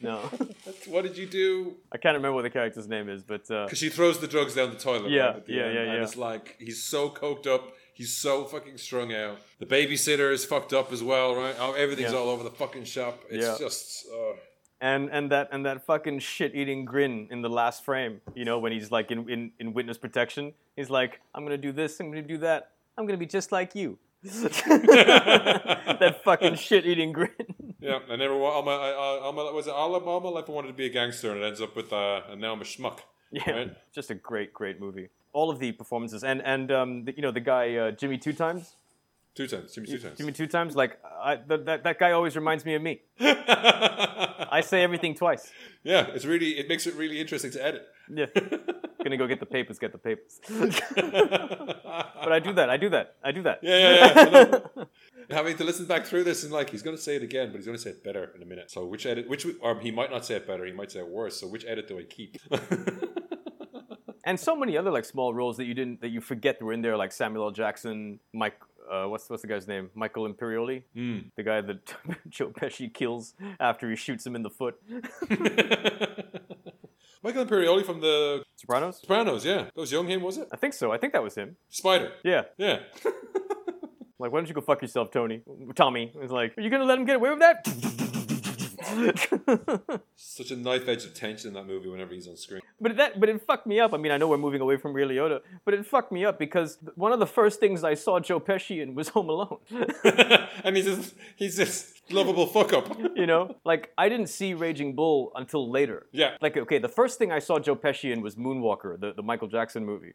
No. What did you do? I can't remember what the character's name is, but uh, Because she throws the drugs down the toilet. Yeah, right, yeah, end, yeah, And yeah. it's like he's so coked up. He's so fucking strung out. The babysitter is fucked up as well, right? Oh, everything's Yeah. all over the fucking shop. It's Yeah. just. Uh, and and that and that fucking shit eating grin in the last frame. You know, when he's like in, in in witness protection, he's like, "I'm gonna do this. I'm gonna do that. I'm gonna be just like you." that fucking shit eating grin. Yeah, I never. All my, I, I, all my was it all my life I wanted to be a gangster, and it ends up with uh, and now I'm a schmuck. Yeah, Right. just a great, great movie. All of the performances, and and um, the, you know the guy uh, Jimmy Two Times, Two times, Jimmy, two times. Jimmy Two Times, like I, that, that that guy always reminds me of me. I say everything twice. yeah, it's really it makes it really interesting to edit. Yeah, gonna go get the papers, get the papers. but I do that. I do that. I do that. Yeah, yeah, yeah. Know. Having to listen back through this and like he's to say it again, but he's to say it better in a minute. So which edit? Which or he might not say it better. He might say it worse. So which edit do I keep? And so many other like small roles that you didn't that you forget were in there, like Samuel L. Jackson, Mike. Uh, what's what's the guy's name? Michael Imperioli, the guy that Joe Pesci kills after he shoots him in the foot. Michael Imperioli from the Sopranos. Sopranos. Yeah, that was young him, was it? I think so. I think that was him. Spider. Yeah. Yeah. Like, why don't you go fuck yourself, Tony? Tommy was like, are you gonna let him get away with that? Such a knife edge of tension in that movie whenever he's on screen. But that, but it fucked me up. I mean, I know we're moving away from Ray Liotta, but it fucked me up because one of the first things I saw Joe Pesci in was Home Alone. and he's just he's this lovable fuck up. you know, like I didn't see Raging Bull until later. Yeah. Like, okay, the first thing I saw Joe Pesci in was Moonwalker, the, the Michael Jackson movie.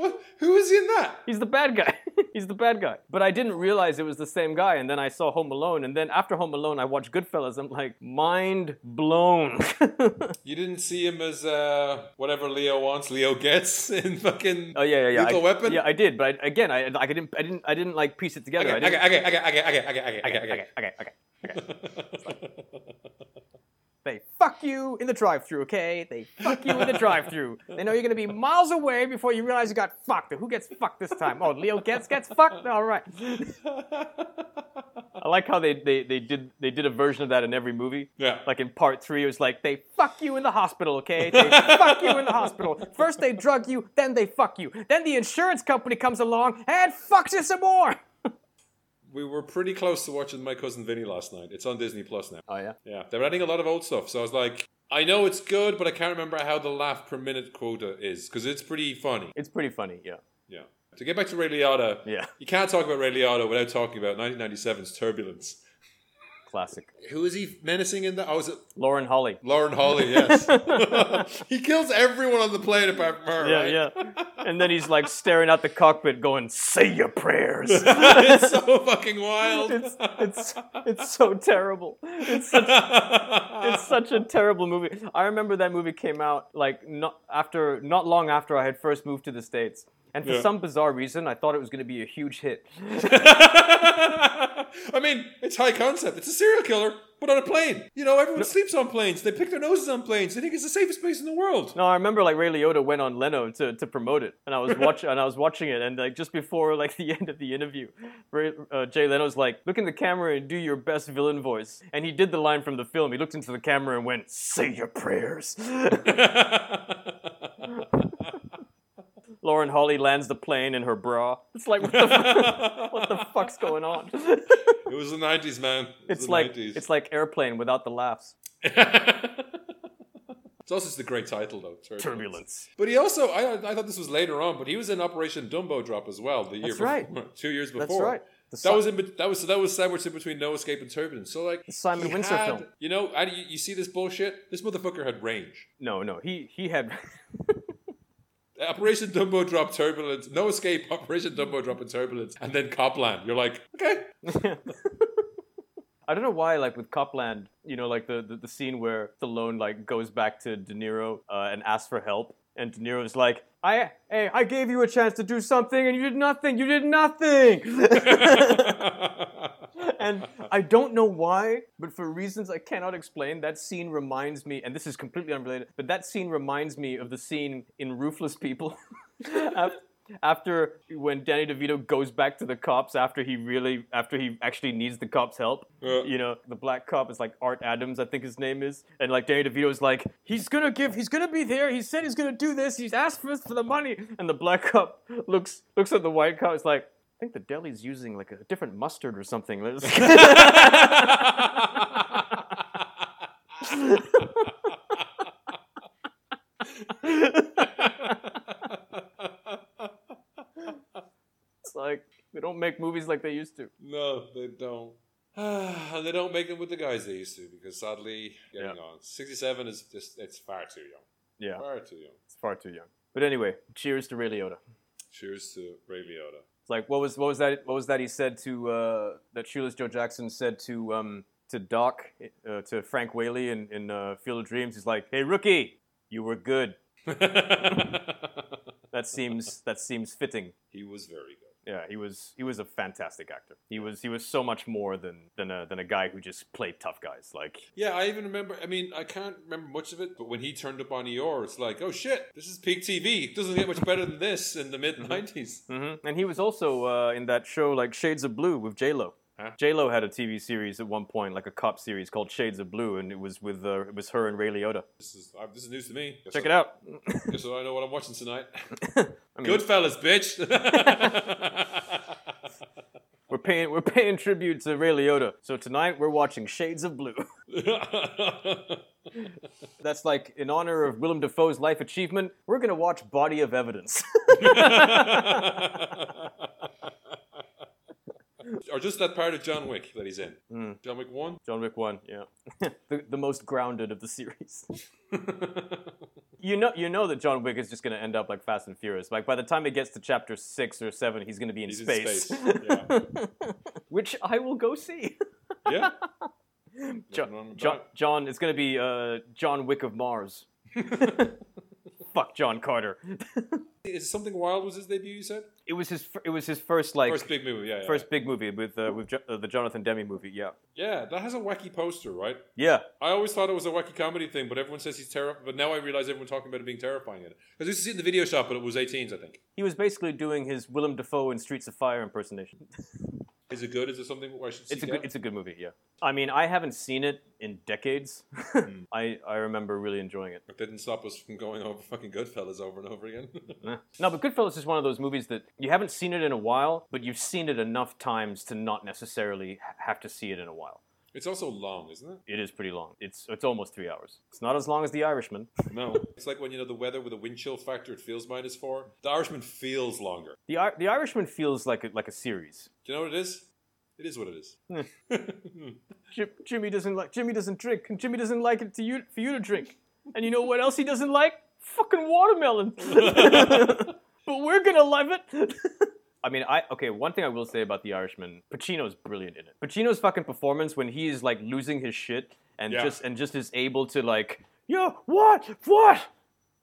What? Who is he in that? He's the bad guy. He's the bad guy. But I didn't realize it was the same guy. And then I saw Home Alone. And then after Home Alone, I watched Goodfellas. I'm like, mind blown. You didn't see him as uh, whatever Leo wants, Leo gets in fucking oh yeah, yeah, yeah. Lethal I, Weapon. Yeah, I did. But I, again, I, I didn't, I didn't, I didn't like piece it together. Okay, I okay, didn't, okay, okay, okay, okay, okay, okay, okay, okay, okay, okay, okay. They fuck you in the drive-through, okay? They fuck you in the drive-through. They know you're gonna be miles away before you realize you got fucked. Who gets fucked this time? Oh, Leo gets gets fucked. All right. I like how they, they, they did they did a version of that in every movie. Yeah. Like in part three, it was like they fuck you in the hospital, okay? They fuck you in the hospital. First they drug you, then they fuck you. Then the insurance company comes along and fucks you some more. We were pretty close to watching My Cousin Vinny last night. It's on Disney Plus now. Oh yeah. Yeah, they're adding a lot of old stuff. So I was like, I know it's good, but I can't remember how the laugh per minute quota is because it's pretty funny. It's pretty funny, yeah. Yeah. To get back to Ray Liotta, Yeah. you can't talk about Ray Liotta without talking about 1997's Turbulence. Classic. Who is he menacing in that? Oh, is it Lauren Holly. Lauren Holly? Yes. he kills everyone on the plane apart from her. Yeah, right? yeah. And then he's like staring out the cockpit going, say your prayers. it's so fucking wild. it's, it's, it's so terrible. It's such, it's such a terrible movie. I remember that movie came out like not after, not long after I had first moved to the States. And for Yeah. some bizarre reason, I thought it was going to be a huge hit. I mean, it's high concept. It's a serial killer, but on a plane. You know, everyone sleeps on planes. They pick their noses on planes. They think it's the safest place in the world. No, I remember like Ray Liotta went on Leno to, to promote it, and I was watching and I was watching it, and like just before like the end of the interview, Ray, uh, Jay Leno's like, look in the camera and do your best villain voice, and he did the line from the film. He looked into the camera and went, "Say your prayers." Lauren Holly lands the plane in her bra. It's like what the, what the fuck's going on? It was the 90s, man. It It's like 90s. it's like airplane without the laughs. It's also just a great title, though. Turbulence. Turbulence. But he also, I, I thought this was later on, but he was in Operation Dumbo Drop as well. The year That's before, right. two years before. That's right. The That was in, that was that was sandwiched in between No Escape and Turbulence. So like Simon he Windsor had- film. You know, and you, you see this bullshit. This motherfucker had range. no, no. He he had. Operation Dumbo Drop Turbulence, No Escape, Operation Dumbo Drop and Turbulence, and then Copland. You're like, okay, I don't know why, like with Copland, you know, like the, the, the scene where Stallone like goes back to De Niro uh, and asks for help, and De Niro's like, "I, hey, I gave you a chance to do something, and you did nothing. You did nothing." and I don't know why, but for reasons I cannot explain, that scene reminds me, and this is completely unrelated, but that scene reminds me of the scene in Ruthless People. After when Danny DeVito goes back to the cops after he really after he actually needs the cops' help. Yeah. You know, the black cop is like Art Adams, I think his name is, and like Danny DeVito is like, he's gonna give, he's gonna be there. He said he's gonna do this. He's asked for for the money, and the black cop looks looks at the white cop. It's like, think the deli's using like a different mustard or something. It's like they don't make movies like they used to. no, they don't. and they don't make them with the guys they used to because sadly, getting Yeah. on. 67 is just, it's far too young. Yeah, Far too young. it's far too young. But anyway, cheers to Ray Liotta. Cheers to Ray Liotta. Like what was what was that what was that he said to uh, that Shoeless Joe Jackson said to um, to Doc uh, to Frank Whaley in, in uh, Field of Dreams. He's like, "Hey rookie, you were good." That seems that seems fitting. he was very good. Yeah, he was he was a fantastic actor. He was he was so much more than than a than a guy who just played tough guys. Like Yeah, I even remember. I mean, I can't remember much of it, but when he turned up on ER, it's like, oh shit, this is peak TV. It doesn't get much better than this in the mid 90s. hmm And he was also uh, in that show like Shades of Blue with J Lo. Huh? J Lo had a TV series at one point, like a cop series called Shades of Blue, and it was with uh, it was her and Ray Liotta. This is uh, this is news to me. Guess Check I- it out. Guess I know what I'm watching tonight. I mean, Goodfellas, bitch. we're paying we're paying tribute to Ray Liotta. So tonight we're watching Shades of Blue. That's like in honor of Willem Dafoe's life achievement. We're gonna watch Body of Evidence. Or just that part of John Wick that he's in. Hmm. John Wick 1? John Wick one, yeah, the, the most grounded of the series. You know, you know that John Wick is just gonna end up like Fast and Furious. Like by the time it gets to chapter six or seven, he's gonna be in He's in space, space, yeah. which I will go see. yeah. John, Nothing wrong with John. John, it's gonna be uh, John Wick of Mars. Fuck John Carter. Is Something Wild was his debut, you said? It was his. It was his first like First big movie, yeah. yeah. first big movie with uh, with jo- uh, the Jonathan Demme movie. Yeah, Yeah, that has a wacky poster, right? yeah. I always thought it was a wacky comedy thing, but everyone says he's terrifying. But now I realize everyone talking about it being terrifying. Because I used to see it in the video shop, but it was 18s, I think. He was basically doing his Willem Dafoe in Streets of Fire impersonation. Is it good? Is it something where I should see It's a good. It's a good movie. Yeah. I mean, I haven't seen it in decades. Hmm. I I remember really enjoying it. It didn't stop us from going over fucking Goodfellas over and over again. No, but Goodfellas is one of those movies that you haven't seen it in a while, but you've seen it enough times to not necessarily have to see it in a while. It's also long, isn't it? It is pretty long. It's it's almost three hours. It's not as long as The Irishman. No. it's like when you know the weather with a wind chill factor, it feels minus four. The Irishman feels longer. The Ir- The Irishman feels like a, like a series. Do you know what it is? It is what it is. Hmm. Jim, Jimmy doesn't like Jimmy doesn't drink, and Jimmy doesn't like it to you for you to drink. And you know what else he doesn't like? Fucking watermelon. but we're gonna love it. I mean, I okay. One thing I will say about The Irishman, Pacino's brilliant in it. Pacino's fucking performance when he is like losing his shit and Yeah. just and just is able to like, yo, what, what?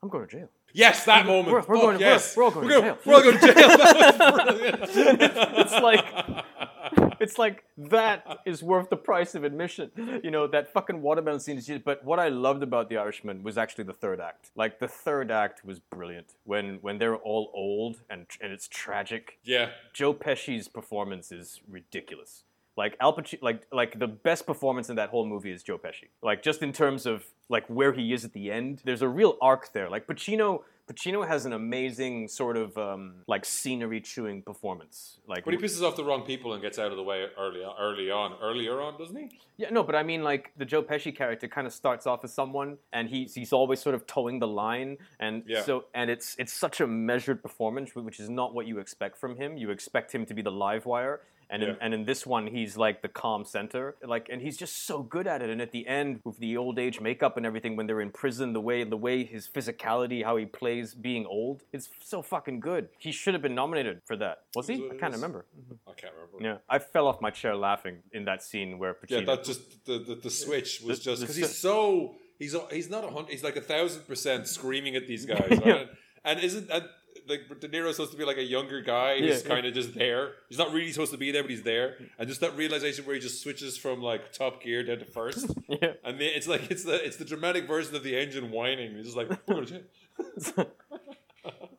I'm going to jail. Yes, that moment. we're- we're Fuck going yes. we're- we're all going to jail. We're all going to jail. That was brilliant. it's like it's like that is worth the price of admission. You know, that fucking watermelon scene is but what I loved about The Irishman was actually the third act. Like the third act was brilliant when when they're all old and and it's tragic. yeah. Joe Pesci's performance is ridiculous. Like Al Pacino, like like the best performance in that whole movie is Joe Pesci. Like just in terms of like where he is at the end, there's a real arc there. Like Pacino, Pacino has an amazing sort of um, like scenery chewing performance. Like But he pisses off the wrong people and gets out of the way early, early on. Earlier on, doesn't he? Yeah, no, but I mean, like the Joe Pesci character kind of starts off as someone, and he's he's always sort of towing the line, and Yeah. so and it's it's such a measured performance, which is not what you expect from him. You expect him to be the live wire, and in, and in this one, he's like the calm center, like, and he's just so good at it. And at the end, with the old age makeup and everything, when they're in prison, the way the way his physicality, how he plays being old, it's so fucking good. He should have been nominated for that. Was he? I can't remember. Mm-hmm. I can't remember. Yeah, I fell off my chair laughing in that scene where Pacino. Yeah, that just the the, the switch was The- just because he's so he's he's not a hundred he's like a thousand percent screaming at these guys, right? Yeah. And isn't and like De Niro's supposed to be like a younger guy who's Yeah, kind of just there? He's not really supposed to be there, but he's there. And just that realization where he just switches from like top gear down to first, yeah. and the, it's like it's the it's the dramatic version of the engine whining. He's just like, "We're gonna jail."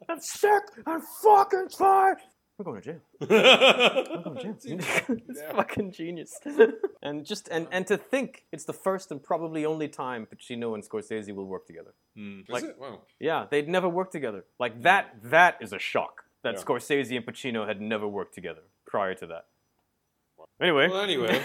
I'm sick. I'm fucking tired. I'm going to jail. I'm going to jail. it's Yeah. fucking genius. and just and and to think it's the first and probably only time Pacino and Scorsese will work together. Is Like- it? Wow. Yeah, they'd never worked together. Like that. That is a shock. that Yeah. Scorsese and Pacino had never worked together prior to that. Anyway, Well, anyway.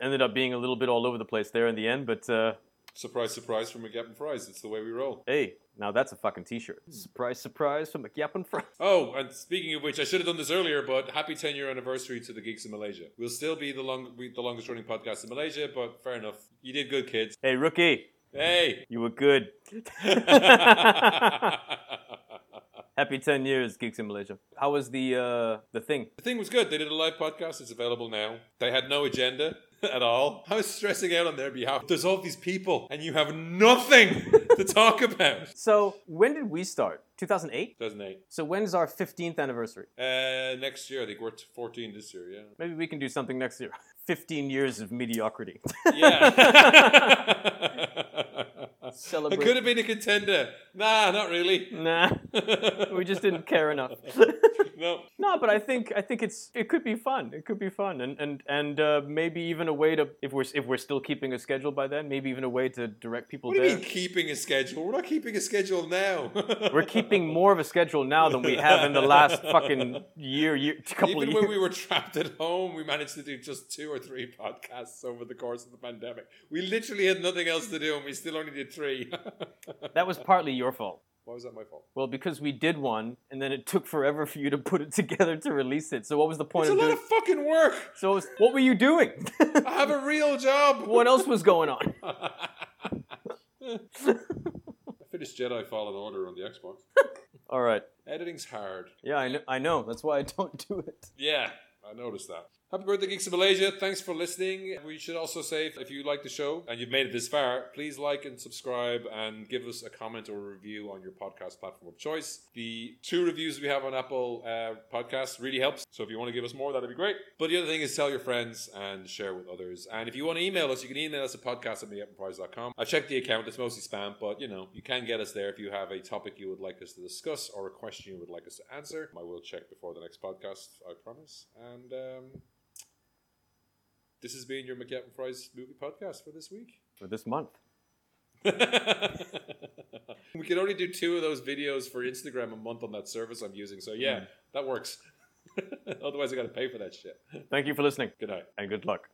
ended up being a little bit all over the place there in the end, but uh, surprise, surprise from McYap and Fries. It's the way we roll. hey, now that's a fucking t-shirt. Surprise, surprise from McYap Fries. Oh, and speaking of which, I should have done this earlier, but happy 10 year anniversary to the Geeks in Malaysia. We'll still be the long, be the longest running podcast in Malaysia, but fair enough. You did good, kids. Hey, rookie, Hey. you were good. Happy 10 years, Geeks in Malaysia. How was the uh, the thing? The thing was good. They did a live podcast. It's available now. They had no agenda at all. I was stressing out on their behalf. There's all these people, and you have nothing to talk about. So, when did we start? 2008? 2008. So, when's our 15th anniversary? Uh, next year, I think we're 14 this year, yeah. Maybe we can do something next year. 15 years of mediocrity. Yeah. I Celebrate. could have been a contender. Nah, not really. Nah, we just didn't care enough. No. no, but I think I think it's it could be fun. It could be fun, and and and uh, maybe even a way to if we're if we're still keeping a schedule by then, maybe even a way to direct people What do you mean keeping a schedule? We're not keeping a schedule now. We're keeping more of a schedule now than we have in the last fucking year, year couple Even of when we were trapped at home, we managed to do just two or three podcasts over the course of the pandemic. We literally had nothing else to do, and we still only did three. That was partly your fault. Why was that my fault? Well, because we did one, and then it took forever for you to put it together to release it. So what was the point It's a of lot doing? of fucking work. so was, what were you doing? I have a real job. what else was going on? I finished Jedi Fallen Order on the Xbox. All right. Editing's hard. Yeah, I know. I know. That's why I don't do it. Yeah, I noticed that. Happy birthday, Geeks of Malaysia. Thanks for listening. We should also say if you like the show and you've made it this far, please like and subscribe and give us a comment or a review on your podcast platform of choice. The two reviews we have on Apple uh, Podcasts really helps. So if you want to give us more, that'd be great. But the other thing is tell your friends and share with others. And if you want to email us, you can email us at podcast at I checked the account, it's mostly spam, but you know, you can get us there if you have a topic you would like us to discuss or a question you would like us to answer. I will check before the next podcast, I promise. And um, this has been your McYap and Fries movie podcast for this week. For this month. we can only do two of those videos for Instagram a month on that service I'm using, so yeah, mm. that works. Otherwise, I got to pay for that shit. Thank you for listening, Good night. and good luck.